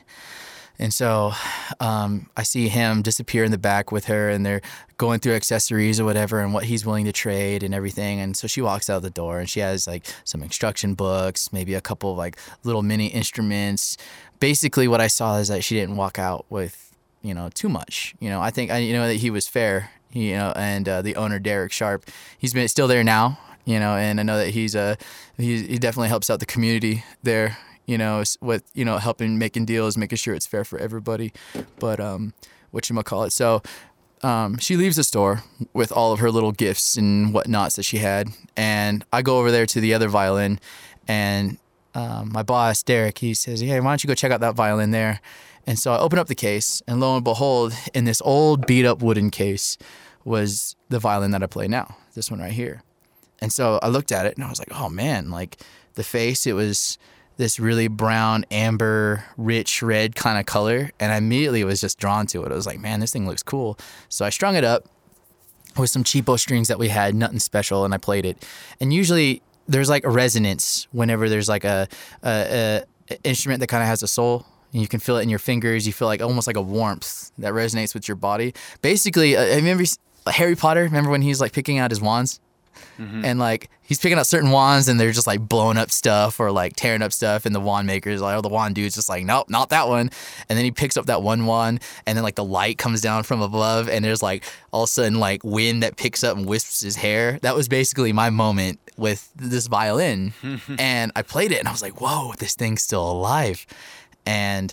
And so um, I see him disappear in the back with her, and they're going through accessories or whatever, and what he's willing to trade and everything. And so she walks out the door, and she has like some instruction books, maybe a couple of like little mini instruments. Basically, what I saw is that she didn't walk out with you know too much. You know, I think I you know that he was fair. You know, and uh, the owner Derek Sharp, he's been still there now. You know, and I know that he's uh he he definitely helps out the community there you know, with you know helping making deals, making sure it's fair for everybody. But um, what you call it? So um, she leaves the store with all of her little gifts and whatnots that she had, and I go over there to the other violin, and um, my boss Derek he says, "Hey, why don't you go check out that violin there?" And so I open up the case, and lo and behold, in this old beat up wooden case was the violin that I play now, this one right here. And so I looked at it and I was like, oh man, like the face, it was this really brown, amber, rich red kind of color. And I immediately was just drawn to it. I was like, man, this thing looks cool. So I strung it up with some cheapo strings that we had, nothing special, and I played it. And usually there's like a resonance whenever there's like a, a, a instrument that kind of has a soul. And you can feel it in your fingers. You feel like almost like a warmth that resonates with your body. Basically, uh, have you ever Harry Potter? Remember when he's like picking out his wands? Mm-hmm. And like he's picking up certain wands and they're just like blowing up stuff or like tearing up stuff. And the wand maker's like, oh, the wand dude's just like, nope, not that one. And then he picks up that one wand and then like the light comes down from above and there's like all of a sudden like wind that picks up and wisps his hair. That was basically my moment with this violin. and I played it and I was like, whoa, this thing's still alive. And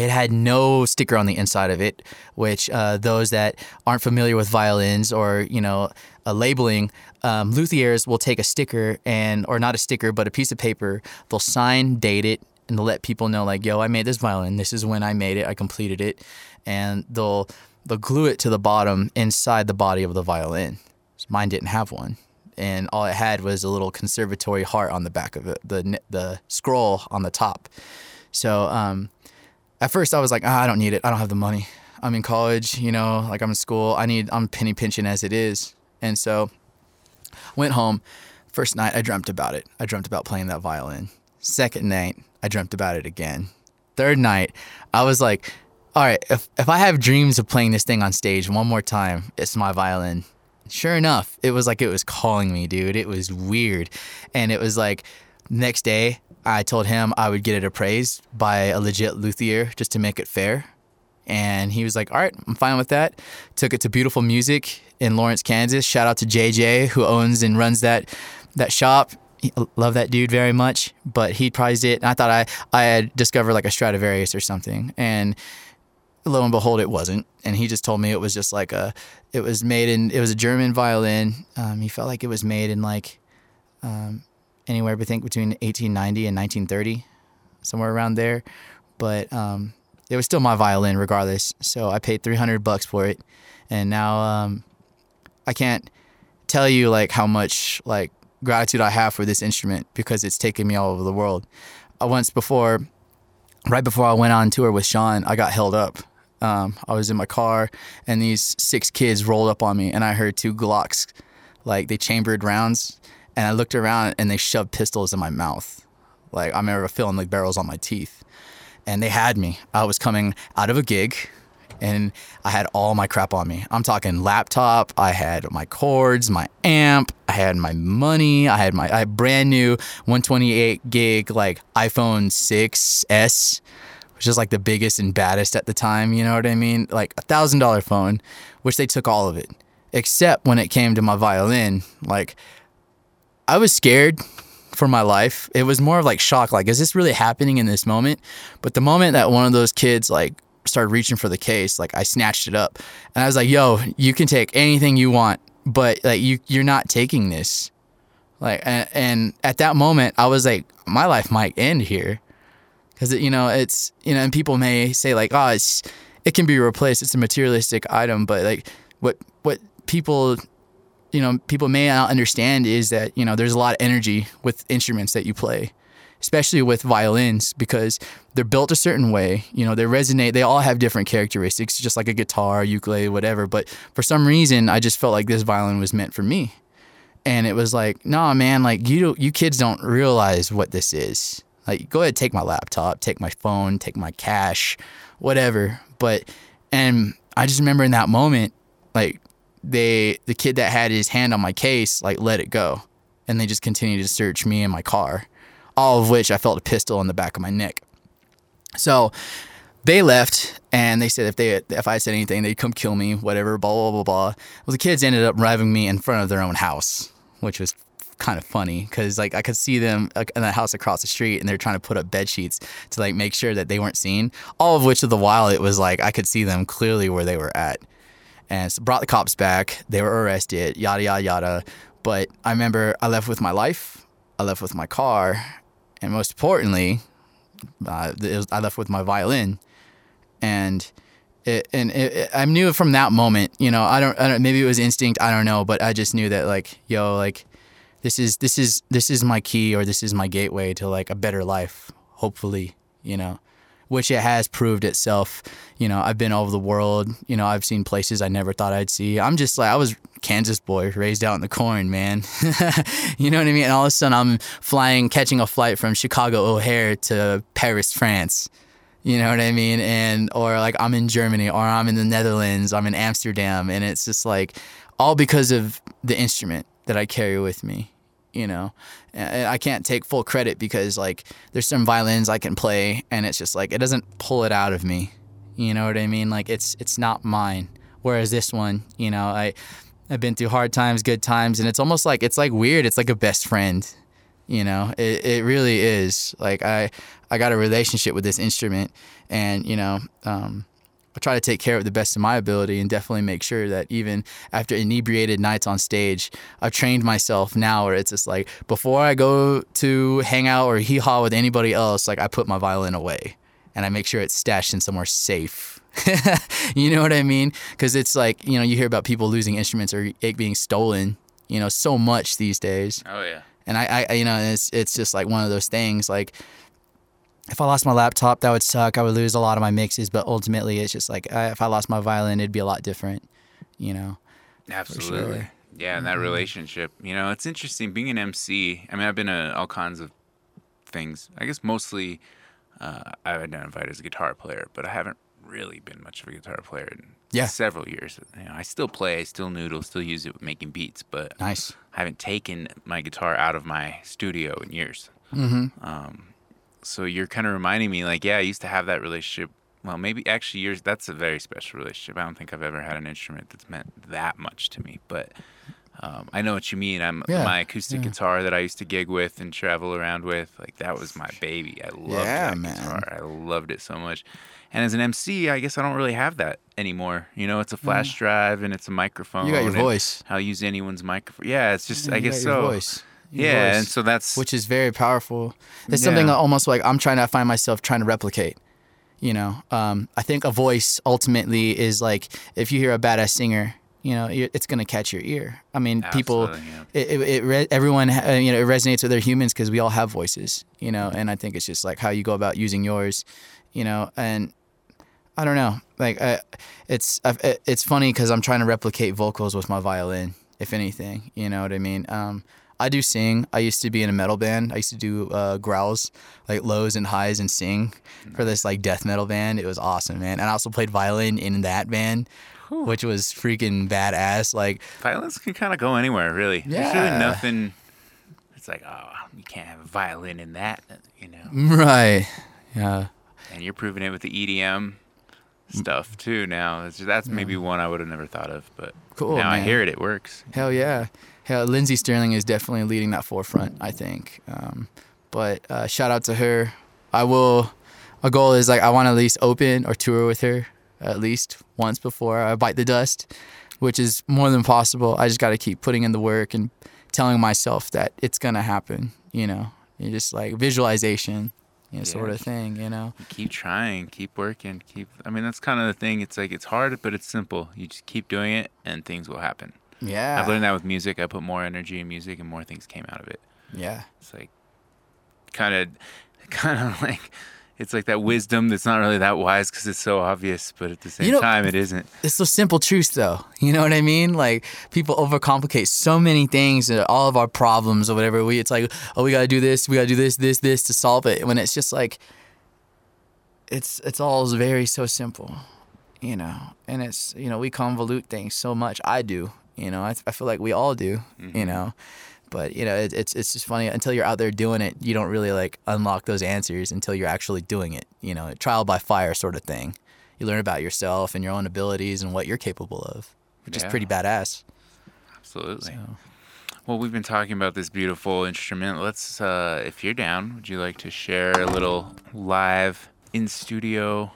it had no sticker on the inside of it, which uh, those that aren't familiar with violins or you know uh, labeling, um, luthiers will take a sticker and or not a sticker but a piece of paper. They'll sign, date it, and they'll let people know like, yo, I made this violin. This is when I made it. I completed it, and they'll they'll glue it to the bottom inside the body of the violin. So mine didn't have one and all it had was a little conservatory heart on the back of it, the the scroll on the top. So um, at first I was like, oh, I don't need it. I don't have the money. I'm in college, you know, like I'm in school. I need, I'm penny pinching as it is. And so went home. First night I dreamt about it. I dreamt about playing that violin. Second night I dreamt about it again. Third night I was like, all right, if if I have dreams of playing this thing on stage one more time, it's my violin. Sure enough, it was like it was calling me, dude. It was weird, and it was like next day I told him I would get it appraised by a legit luthier just to make it fair. And he was like, all right, I'm fine with that. Took it to Beautiful Music in Lawrence, Kansas. Shout out to JJ, who owns and runs that that shop. Love that dude very much. But he prized it. And I thought I, I had discovered like a Stradivarius or something. And lo and behold, it wasn't. And he just told me it was just like a, it was made in, it was a German violin. Um, he felt like it was made in like um, anywhere, think, between 1890 and 1930, somewhere around there. But um, it was still my violin regardless. So I paid 300 bucks for it. And now um, I can't tell you like how much like gratitude I have for this instrument because it's taken me all over the world. I once before, right before I went on tour with Shawn, I got held up. Um, I was in my car and these six kids rolled up on me and I heard two Glocks, like they chambered rounds. And I looked around and they shoved pistols in my mouth. Like I remember feeling like barrels on my teeth. And they had me. I was coming out of a gig and I had all my crap on me. I'm talking laptop, I had my cords, my amp, I had my money, I had my I had brand new 128 gig like iPhone 6s, which is like the biggest and baddest at the time, you know what I mean? Like a thousand dollar phone, which they took all of it. Except when it came to my violin, like I was scared for my life. It was more of like shock, like, is this really happening in this moment? But the moment that one of those kids like started reaching for the case, like I snatched it up. And I was like, yo, you can take anything you want, but like you you're not taking this. Like and, at that moment I was like, my life might end here. Cause you know, it's you know, and people may say like, oh, it's it can be replaced, it's a materialistic item, but like what what people you know people may not understand is that you know there's a lot of energy with instruments that you play especially with violins because they're built a certain way you know they resonate they all have different characteristics just like a guitar ukulele whatever but for some reason i just felt like this violin was meant for me. And it was like nah man like you you kids don't realize what this is. Like go ahead take my laptop take my phone take my cash whatever. But and i just remember in that moment like they the kid that had his hand on my case like let it go. And they just continued to search me and my car all of which i felt a pistol in the back of my neck. So they left and they said if they if i said anything they'd come kill me whatever blah blah blah blah. Well the kids ended up driving me in front of their own house which was kind of funny because like i could see them uh, in the house across the street and they're trying to put up bed sheets to like make sure that they weren't seen all of which of the while it was like i could see them clearly where they were at and brought the cops back. They were arrested, yada yada yada. But I remember I left with my life, I left with my car, and most importantly, uh, was, I left with my violin. And it, and it- I knew from that moment, you know, I don't, I don't, maybe it was instinct, I don't know, but I just knew that like, yo, like, this is this is this is my key or this is my gateway to like a better life, hopefully, you know which it has proved itself. You know, I've been all over the world. You know, I've seen places I never thought I'd see. I'm just like I was Kansas boy, raised out in the corn, man. you know what I mean? And all of a sudden, I'm flying, catching a flight from Chicago O'Hare to Paris, France. You know what I mean? And or like I'm in Germany, or I'm in the Netherlands, I'm in Amsterdam, and it's just like all because of the instrument that I carry with me you know? I can't take full credit because like there's some violins i can play and it's just like it doesn't pull it out of me. You know what i mean? Like it's it's not mine. Whereas this one you know i i've been through hard times good times and it's almost like it's like weird. It's like a best friend you know? It, it really is. Like i i got a relationship with this instrument and you know um I try to take care of it the best of my ability and definitely make sure that even after inebriated nights on stage, I've trained myself now where it's just like before I go to hang out or hee haw with anybody else, like I put my violin away and I make sure it's stashed in somewhere safe. you know what I mean? Because it's like, you know, you hear about people losing instruments or it being stolen, you know, so much these days. Oh yeah. And I, I you know, it's, it's just like one of those things like, if I lost my laptop, that would suck. I would lose a lot of my mixes, but ultimately, it's just like uh, if I lost my violin, it'd be a lot different, you know. Absolutely. sure. Yeah, and that relationship. You know, it's interesting being an MC. I mean, I've been to all kinds of things. I guess mostly uh, I've identified as a guitar player, but I haven't really been much of a guitar player in Yeah. several years. You know, I still play, I still noodle, still use it with making beats, but Nice. I haven't taken my guitar out of my studio in years. Mm-hmm. Um, so you're kind of reminding me, like, yeah, I used to have that relationship. Well, maybe actually, yours. That's a very special relationship. I don't think I've ever had an instrument that's meant that much to me, but. Um, I know what you mean. I'm Yeah, my acoustic yeah. guitar that I used to gig with and travel around with. Like that was my baby. I loved Yeah, that man. guitar. I loved it so much. And as an MC, I guess I don't really have that anymore. You know, it's a flash drive and it's a microphone. You got your voice. I'll use anyone's microphone. Yeah, it's just I guess so. Voice. Yeah, voice. and so that's which is very powerful. It's something almost like I'm trying to find myself trying to replicate. You know, um, I think a voice ultimately is like if you hear a badass singer, you know, it's gonna catch your ear. I mean, people, yeah. it, it, it everyone, uh, you know, it resonates with their humans because we all have voices, you know, and I think it's just like how you go about using yours, you know, and I don't know, like I, it's it's funny because I'm trying to replicate vocals with my violin, if anything, you know what I mean. Um, I do sing. I used to be in a metal band. I used to do uh, growls, like lows and highs, and sing for this like death metal band. It was awesome, man. And I also played violin in that band, which was freaking badass. Like, violins can kind of go anywhere, really. There's Yeah. really nothing. It's like, oh, you can't have a violin in that, you know. right, yeah, And you're proving it with the EDM stuff too. Now that's maybe one I would have never thought of, but Cool, now I hear it. It works. hell yeah, hell. Lindsey Stirling is definitely leading that forefront. I think. Um, but uh, shout out to her. I will. My goal is like I want to at least open or tour with her at least once before I bite the dust, which is more than possible. I just got to keep putting in the work and telling myself that it's gonna happen. You know, you just like visualization, you know, sort of thing. You know. Keep trying, keep working, keep. I mean, that's kind of the thing. It's like it's hard, but it's simple. You just keep doing it, and things will happen. Yeah. I've learned that with music. I put more energy in music, and more things came out of it. Yeah. It's like kind of, kind of like. It's like that wisdom that's not really that wise because it's so obvious, but at the same know- time, it isn't. it's those simple truths though you know what i mean like people overcomplicate so many things uh, all of our problems or whatever we it's like oh we gotta do this we gotta do this this this to solve it when it's just like it's it's all very so simple you know and it's you know we convolute things so much i do you know i, I feel like we all do you know? But you know it, it's it's just funny until you're out there doing it you don't really like unlock those answers until you're actually doing it you know trial by fire sort of thing. You learn about yourself and your own abilities and what you're capable of which is pretty badass. Absolutely. So- Well, we've been talking about this beautiful instrument. Let's, uh, if you're down, would you like to share a little live in studio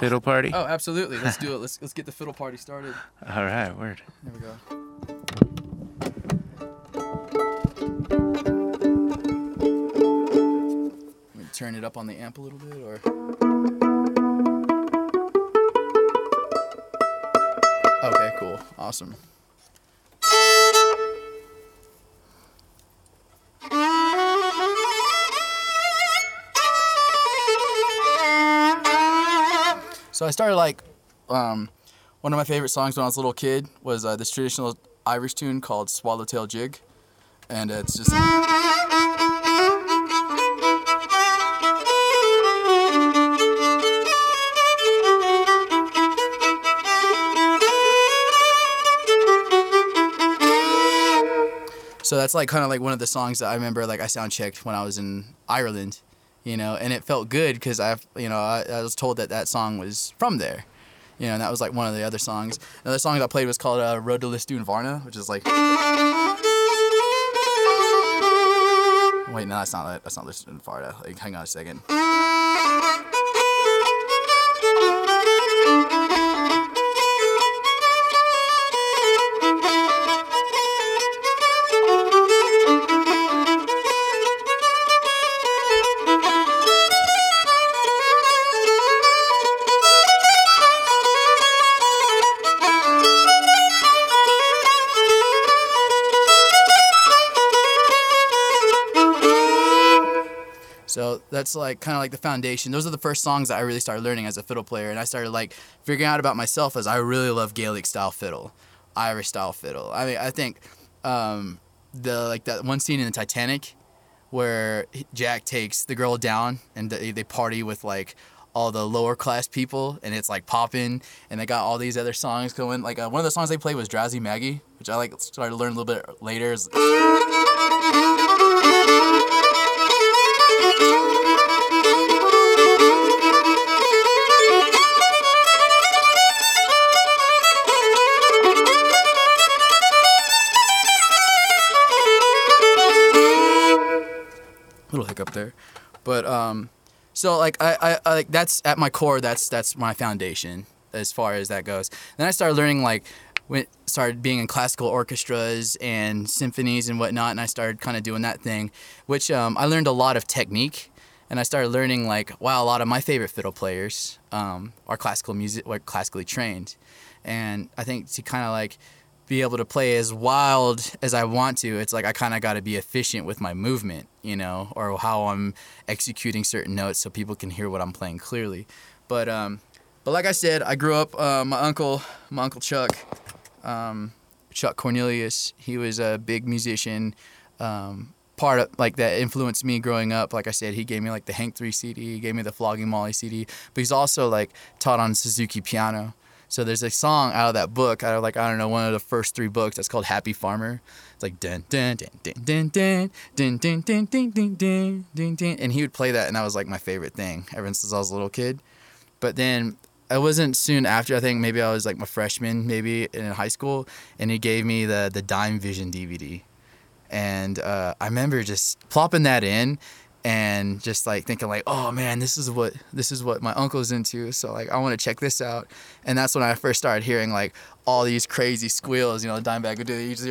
fiddle party? oh absolutely let's do it let's let's get the fiddle party started All right, word. there we go turn it up on the amp a little bit or Okay, cool. Awesome. So I started like um, one of my favorite songs when I was a little kid was uh, this traditional Irish tune called Swallowtail Jig, and it's just. So that's like kind of like one of the songs that I remember like I sound checked when I was in Ireland, you know, and it felt good because I, you know, I, I was told that that song was from there, you know, and that was like one of the other songs. Another song that I played was called uh, Road to Lisdoonvarna, which is like. Wait, no, that's not. That's not Lisdoonvarna. Like, hang on a second. That's like kind of like the foundation. Those are the first songs that I really started learning as a fiddle player, and I started like figuring out about myself as I really love Gaelic style fiddle, Irish style fiddle. I mean, I think um, the like that one scene in the Titanic where Jack takes the girl down and they, they party with like all the lower class people, and it's like popping, and they got all these other songs going. Like uh, one of the songs they played was "Drowsy Maggie," which I like started to learn a little bit later. There, but um, so like I, I, I like that's at my core. That's that's my foundation as far as that goes. Then I started learning like went started being in classical orchestras and symphonies and whatnot, and I started kind of doing that thing, which um, I learned a lot of technique. And I started learning like wow, a lot of my favorite fiddle players um, are classical music, like classically trained, and I think to kind of like be able to play as wild as I want to, it's like I kind of got to be efficient with my movement, you know, or how I'm executing certain notes so people can hear what I'm playing clearly. But um, but like I said, I grew up. Uh, my uncle, my uncle Chuck, um, Chuck Cornelius, he was a big musician. Um, part of like that influenced me growing up. Like I said, he gave me like the Hank Three CD, he gave me the Flogging Molly CD, but he's also like taught on Suzuki piano. So there's a song out of that book, out of like I don't know one of the first three books that's called Happy Farmer. It's like dun dun dun dun dun dun dun dun dun dun dun dun dun and he would play that, and that was like my favorite thing ever since I was a little kid. But then it wasn't soon after. I think maybe I was like my freshman, maybe in high school, and he gave me the the Dimevision DVD, and uh, I remember just plopping that in and just like thinking like oh man this is what this is what my uncle's into so like i want to check this out. And that's when i first started hearing like all these crazy squeals you know dimebag would do you just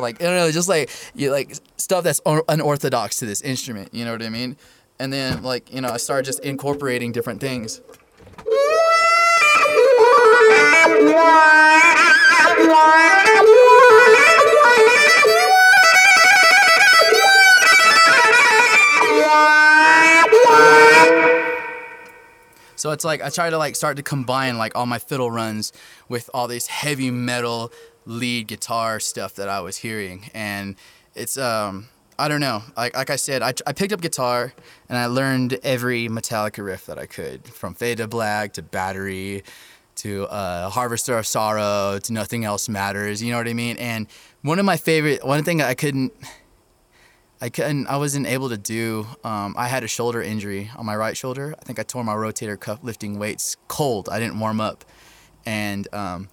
like I don't know just like you like stuff that's un- unorthodox to this instrument you know what i mean? And then like you know i started just incorporating different things So it's like I try to like start to combine like all my fiddle runs with all this heavy metal lead guitar stuff that I was hearing, and it's um I don't know like like I said I, I picked up guitar and I learned every Metallica riff that I could from Fade to Black to Battery to uh, Harvester of Sorrow to Nothing Else Matters. You know what I mean? And one of my favorite one thing I couldn't I couldn't. I wasn't able to do. Um, I had a shoulder injury on my right shoulder. I think I tore my rotator cuff lifting weights cold. I didn't warm up, and um,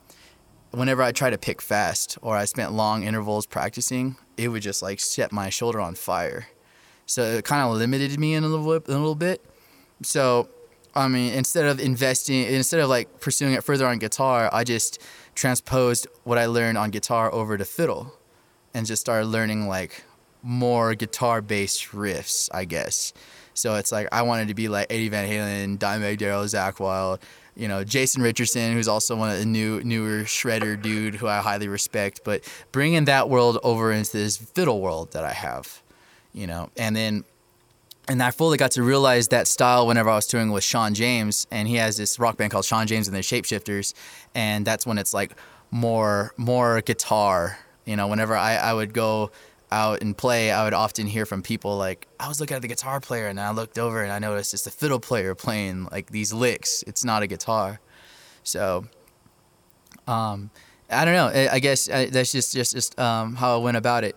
whenever I tried to pick fast or I spent long intervals practicing, it would just like set my shoulder on fire. So it kind of limited me in a little bit, a little bit. So, I mean, instead of investing, instead of like pursuing it further on guitar, I just transposed what I learned on guitar over to fiddle, and just started learning like more guitar based riffs, I guess. So it's like I wanted to be like Eddie Van Halen, Dimebag Darrell, Zakk Wylde, you know, Jason Richardson, who's also one of the new newer shredder dude who I highly respect. But bringing that world over into this fiddle world that I have, you know, and then. And I fully got to realize that style whenever I was touring with Shawn James, and he has this rock band called Shawn James and the Shapeshifters, and that's when it's like more more guitar. You know, whenever I, I would go out and play, I would often hear from people like, I was looking at the guitar player and I looked over and I noticed it's the fiddle player playing like these licks. It's not a guitar. So, um, I don't know. I, guess I, that's just just just um, how I went about it.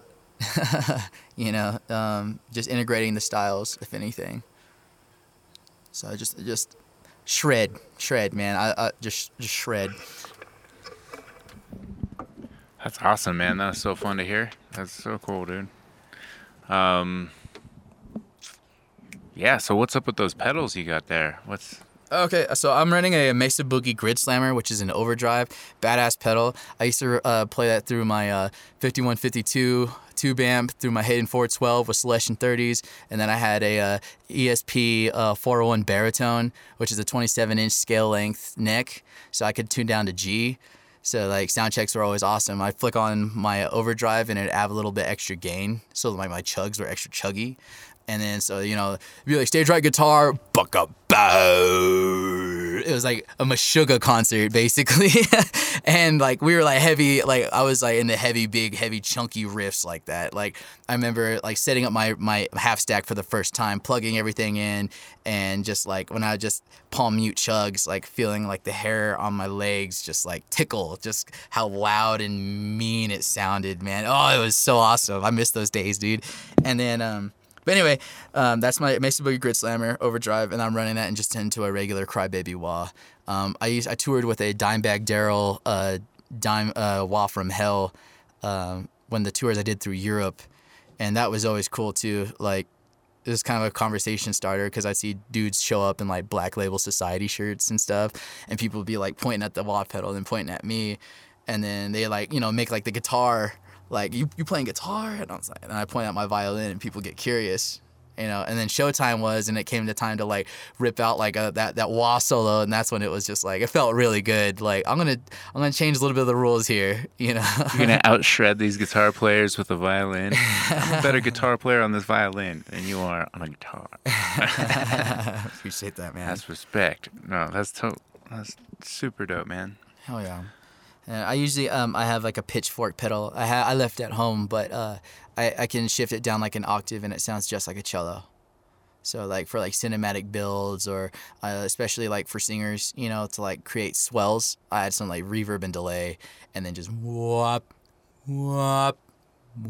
you know, um, just integrating the styles, if anything. So I just just shred, shred, man. I, I just just shred. That's awesome, man. That's so fun to hear. That's so cool, dude. Um, yeah. So what's up with those pedals you got there? What's Okay, so I'm running a Mesa Boogie Grid Slammer, which is an overdrive, badass pedal. I used to uh, play that through my uh, 5152 tube amp, through my Hayden 412 with Celestion 30s, and then I had a uh, ESP uh, 401 baritone, which is a 27 inch scale length neck, so I could tune down to G. So like sound checks were always awesome. I flick on my overdrive and it add a little bit extra gain, so like my chugs were extra chuggy. And then so you know, be like stage right guitar, buck up, bow, it was like a Meshuggah concert basically, and like we were like heavy, like I was like in the heavy, big, heavy, chunky riffs like that. Like I remember like setting up my my half stack for the first time, plugging everything in, and just like when I just palm mute chugs, like feeling like the hair on my legs just like tickle, just how loud and mean it sounded, man. Oh, it was so awesome. I miss those days, dude. And then um but anyway, um, that's my Mesa Boogie Grid Slammer Overdrive, and I'm running that and just into a regular Crybaby Wah. Um, I used I toured with a Dimebag Darrell uh, dime uh, Wah from Hell um, when the tours I did through Europe, and that was always cool too. Like it was kind of a conversation starter because I see dudes show up in like Black Label Society shirts and stuff, and people would be like pointing at the wah pedal and pointing at me, and then they like you know make like the guitar like you you playing guitar and I was like, and I point out my violin and people get curious. You know, and then showtime was, and it came to time to like rip out like a, that that wah solo, and that's when it was just like it felt really good. Like I'm gonna I'm gonna change a little bit of the rules here, you know. You're gonna out shred these guitar players with a violin. I'm a better guitar player on this violin than you are on a guitar. Appreciate that, man. That's respect. No, that's to- that's super dope, man. Hell yeah. Yeah, I usually um I have like a pitchfork pedal. I ha- I left at home, but uh I I can shift it down like an octave and it sounds just like a cello. So like for like cinematic builds or uh, especially like for singers, you know, to like create swells, I add some like reverb and delay, and then just whoop, whoop,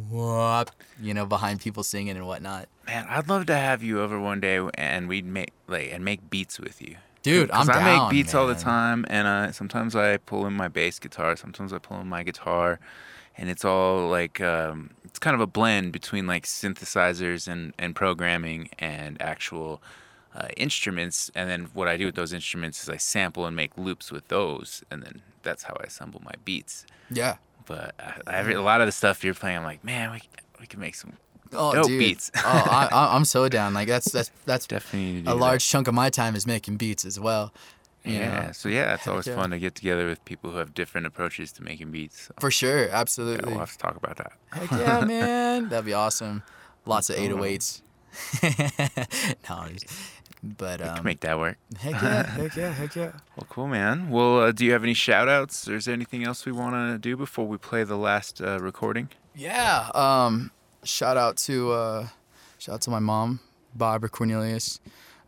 whoop, you know, behind people singing and whatnot. Man, I'd love to have you over one day and we'd make like and make beats with you. Dude, I'm 'Cause I make beats all the time, and uh, sometimes I pull in my bass guitar, sometimes I pull in my guitar, and it's all like um, it's kind of a blend between like synthesizers and and programming and actual uh, instruments. And then what I do with those instruments is I sample and make loops with those, and then that's how I assemble my beats. Yeah. But I, I, a lot of the stuff you're playing, I'm like, man, we we can make some Oh, dope dude. beats. oh, I, I, I'm so down. Like that's that's that's Definitely a that. large chunk of my time is making beats as well. Yeah, know? so yeah, it's always yeah. fun to get together with people who have different approaches to making beats. So, For sure, yeah, absolutely. we'll have to talk about that. Heck yeah, man. That'd be awesome. Lots of Cool. 808s. no, but We can um, make that work. heck yeah, heck yeah, heck yeah. Well, cool, man. Well, uh, do you have any shout outs or is there anything else we want to do before we play the last uh, recording? Yeah. Um, shout out to uh, shout out to my mom, Barbara Cornelius,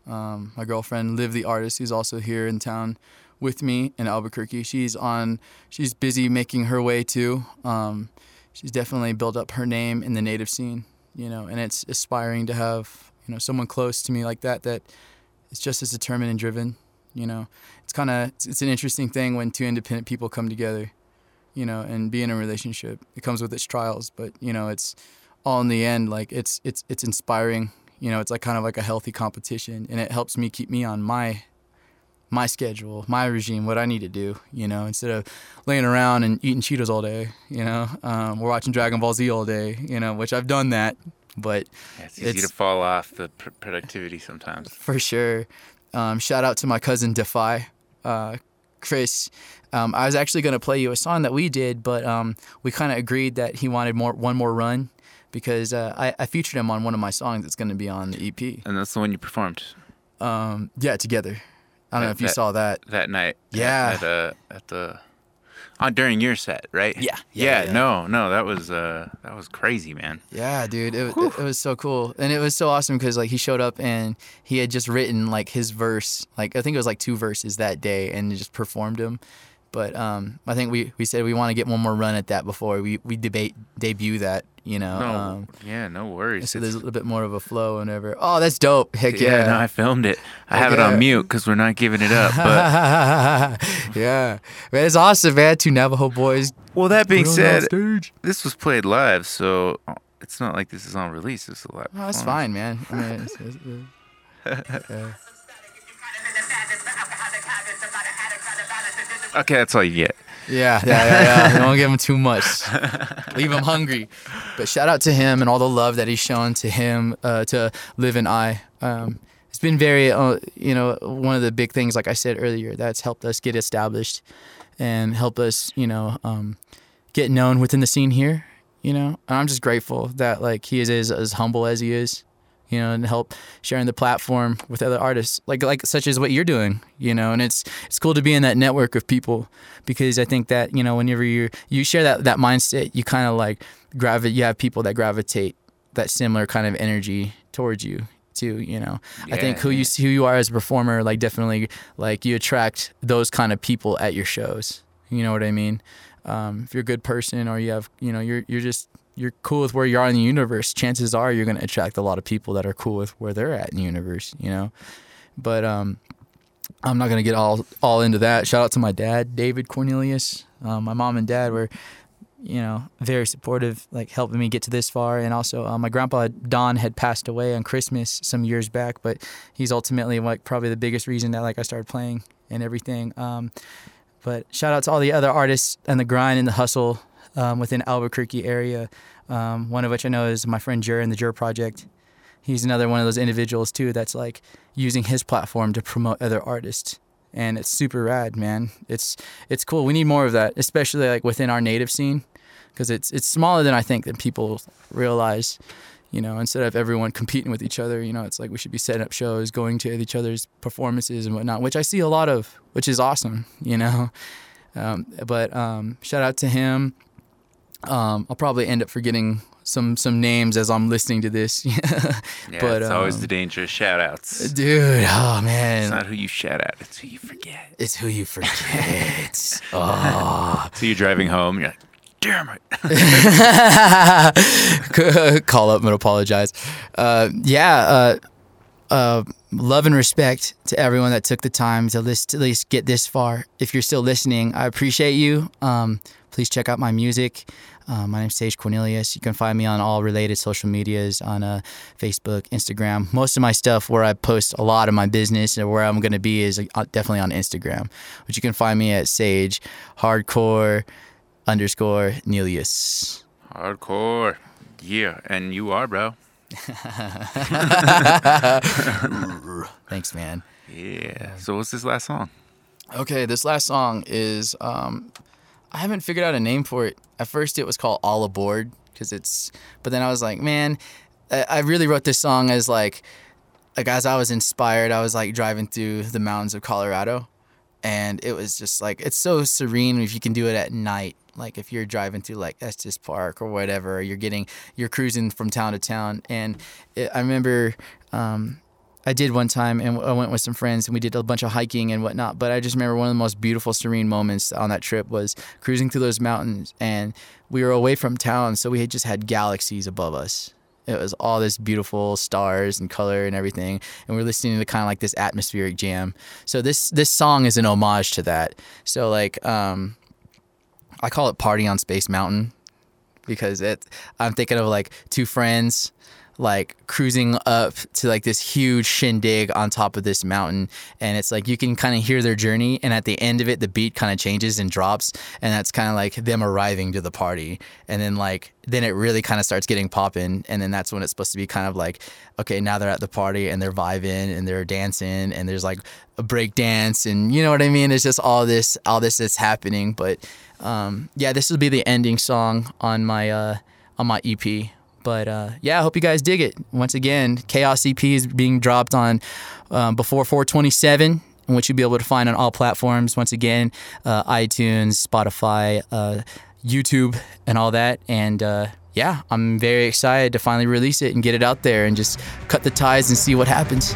um, my girlfriend Liv, the artist, who's also here in town with me in Albuquerque. She's on. She's busy making her way too. Um, she's definitely built up her name in the native scene, you know, and it's aspiring to have you know someone close to me like that that is just as determined and driven. You know, it's kind of it's, it's an interesting thing when two independent people come together you know, and be in a relationship. It comes with its trials, but you know, it's all in the end like it's it's it's inspiring. You know, it's like kind of like a healthy competition, and it helps me keep me on my my schedule, my regime, what I need to do. You know, instead of laying around and eating Cheetos all day. You know, um, we're watching Dragon Ball Z all day. You know, which I've done that, but Yeah, it's easy It's- to fall off the pr- productivity sometimes. for sure. Um, shout out to my cousin Def-i, uh, Chris. Um, I was actually going to play you a song that we did, but um, we kind of agreed that he wanted more one more run because uh, I, I featured him on one of my songs that's going to be on the EP. And that's the one you performed Um, yeah, together. I don't know if you that- saw that. that night. at- Yeah. At, uh, at the. On during your set, right? Yeah, Yeah. yeah, yeah. No, no, that was uh, that was crazy, man. Yeah, dude, it, it, it was so cool, and it was so awesome because like he showed up and he had just written like his verse, like I think it was like two verses that day, and just performed them. But um, I think we, we said we want to get one more run at that before we we debate debut that, you know. No, Um, yeah, no worries. so there's a little bit more of a flow and whatever. Oh, that's dope. Heck yeah, yeah. no, I filmed it. I Heck have it on mute because we're not giving it up. But yeah, man, it's awesome, man. Two Navajo boys. well, that being said, this was played live, so uh, it's not like this is on release. It's a live. Oh, that's fine, man. I mean, it's, it's, it's- yeah. Okay, that's all you get. Yeah, yeah, yeah, yeah. Don't give him too much. Leave him hungry. But shout out to him and all the love that he's shown to him, uh, to Liv and I. Um, it's been very, uh, you know, one of the big things, like I said earlier, that's helped us get established and help us, you know, um, get known within the scene here. You know, and I'm just grateful that like he is as, as humble as he is. You know, and help sharing the platform with other artists, like like such as what you're doing, you know. And it's it's cool to be in that network of people because I think that you know whenever you you share that that mindset, you kind of like gravitate. You have people that gravitate that similar kind of energy towards you too. You know, I think who you who you are as a performer, like definitely like you attract those kind of people at your shows. You know what I mean? Um, if you're a good person or you have you know you're you're just you're cool with where you are in the universe, chances are you're going to attract a lot of people that are cool with where they're at in the universe, you know. But um, I'm not going to get all all into that. Shout out to my dad, David Cornelius. Um, my mom and dad were, you know, very supportive, like helping me get to this far. And also, uh, my grandpa Don had passed away on Christmas some years back, but he's ultimately like probably the biggest reason that like I started playing and everything. Um, but shout out to all the other artists and the grind and the hustle um, within Albuquerque area. Um, one of which I know is my friend Jer in the Jer Project. He's another one of those individuals too that's like using his platform to promote other artists, and it's super rad, man. It's it's cool. We need more of that, especially like within our native scene, because it's it's smaller than I think that people realize. You know, instead of everyone competing with each other, you know, it's like we should be setting up shows, going to each other's performances and whatnot, which I see a lot of, which is awesome. You know, um, but um, shout out to him. Um, I'll probably end up forgetting some some names as I'm listening to this. Yeah, but it's always um, the danger of shout outs. dude. Oh man. It's not who you shout out, it's who you forget. it's who you forget. oh, So you're driving home, you're like, damn it. call up and apologize. Uh, yeah. Uh, uh, love and respect to everyone that took the time to list, at least get this far. If you're still listening, I appreciate you. Um, please check out my music. Uh, my name's Sage Cornelius. You can find me on all related social medias on uh, Facebook, Instagram. Most of my stuff where I post a lot of my business and where I'm going to be is uh, definitely on Instagram, which you can find me at Sage Hardcore underscore Nelius. Hardcore. Yeah, and you are, bro. Thanks, man. Yeah. So what's this last song? Okay, this last song is um I haven't figured out a name for it. At first it was called All Aboard because it's but then I was like, man, I really wrote this song as like like as I was inspired, I was like driving through the mountains of Colorado and it was just like it's so serene if you can do it at night. Like if you're driving through like Estes Park or whatever, you're getting you're cruising from town to town and it, I remember um I did one time, and I went with some friends, and we did a bunch of hiking and whatnot. But I just remember one of the most beautiful, serene moments on that trip was cruising through those mountains, and we were away from town, so we had just had galaxies above us. It was all this beautiful stars and color and everything, and we are listening to kind of like this atmospheric jam. So this this song is an homage to that. So like, um, I call it "Party on Space Mountain" because it. I'm thinking of like two friends like cruising up to like this huge shindig on top of this mountain and it's like you can kind of hear their journey and at the end of it the beat kind of changes and drops and that's kind of like them arriving to the party. And then like then it really kind of starts getting popping and then that's when it's supposed to be kind of like okay now they're at the party and they're vibing and they're dancing and there's like a break dance and you know what I mean? It's just all this all this is happening but um yeah this will be the ending song on my uh on my EP but uh, yeah, I hope you guys dig it. Once again, Chaos EP is being dropped on um, before 427, which you'll be able to find on all platforms. Once again, uh, iTunes, Spotify, uh, YouTube, and all that. And uh, yeah, I'm very excited to finally release it and get it out there and just cut the ties and see what happens.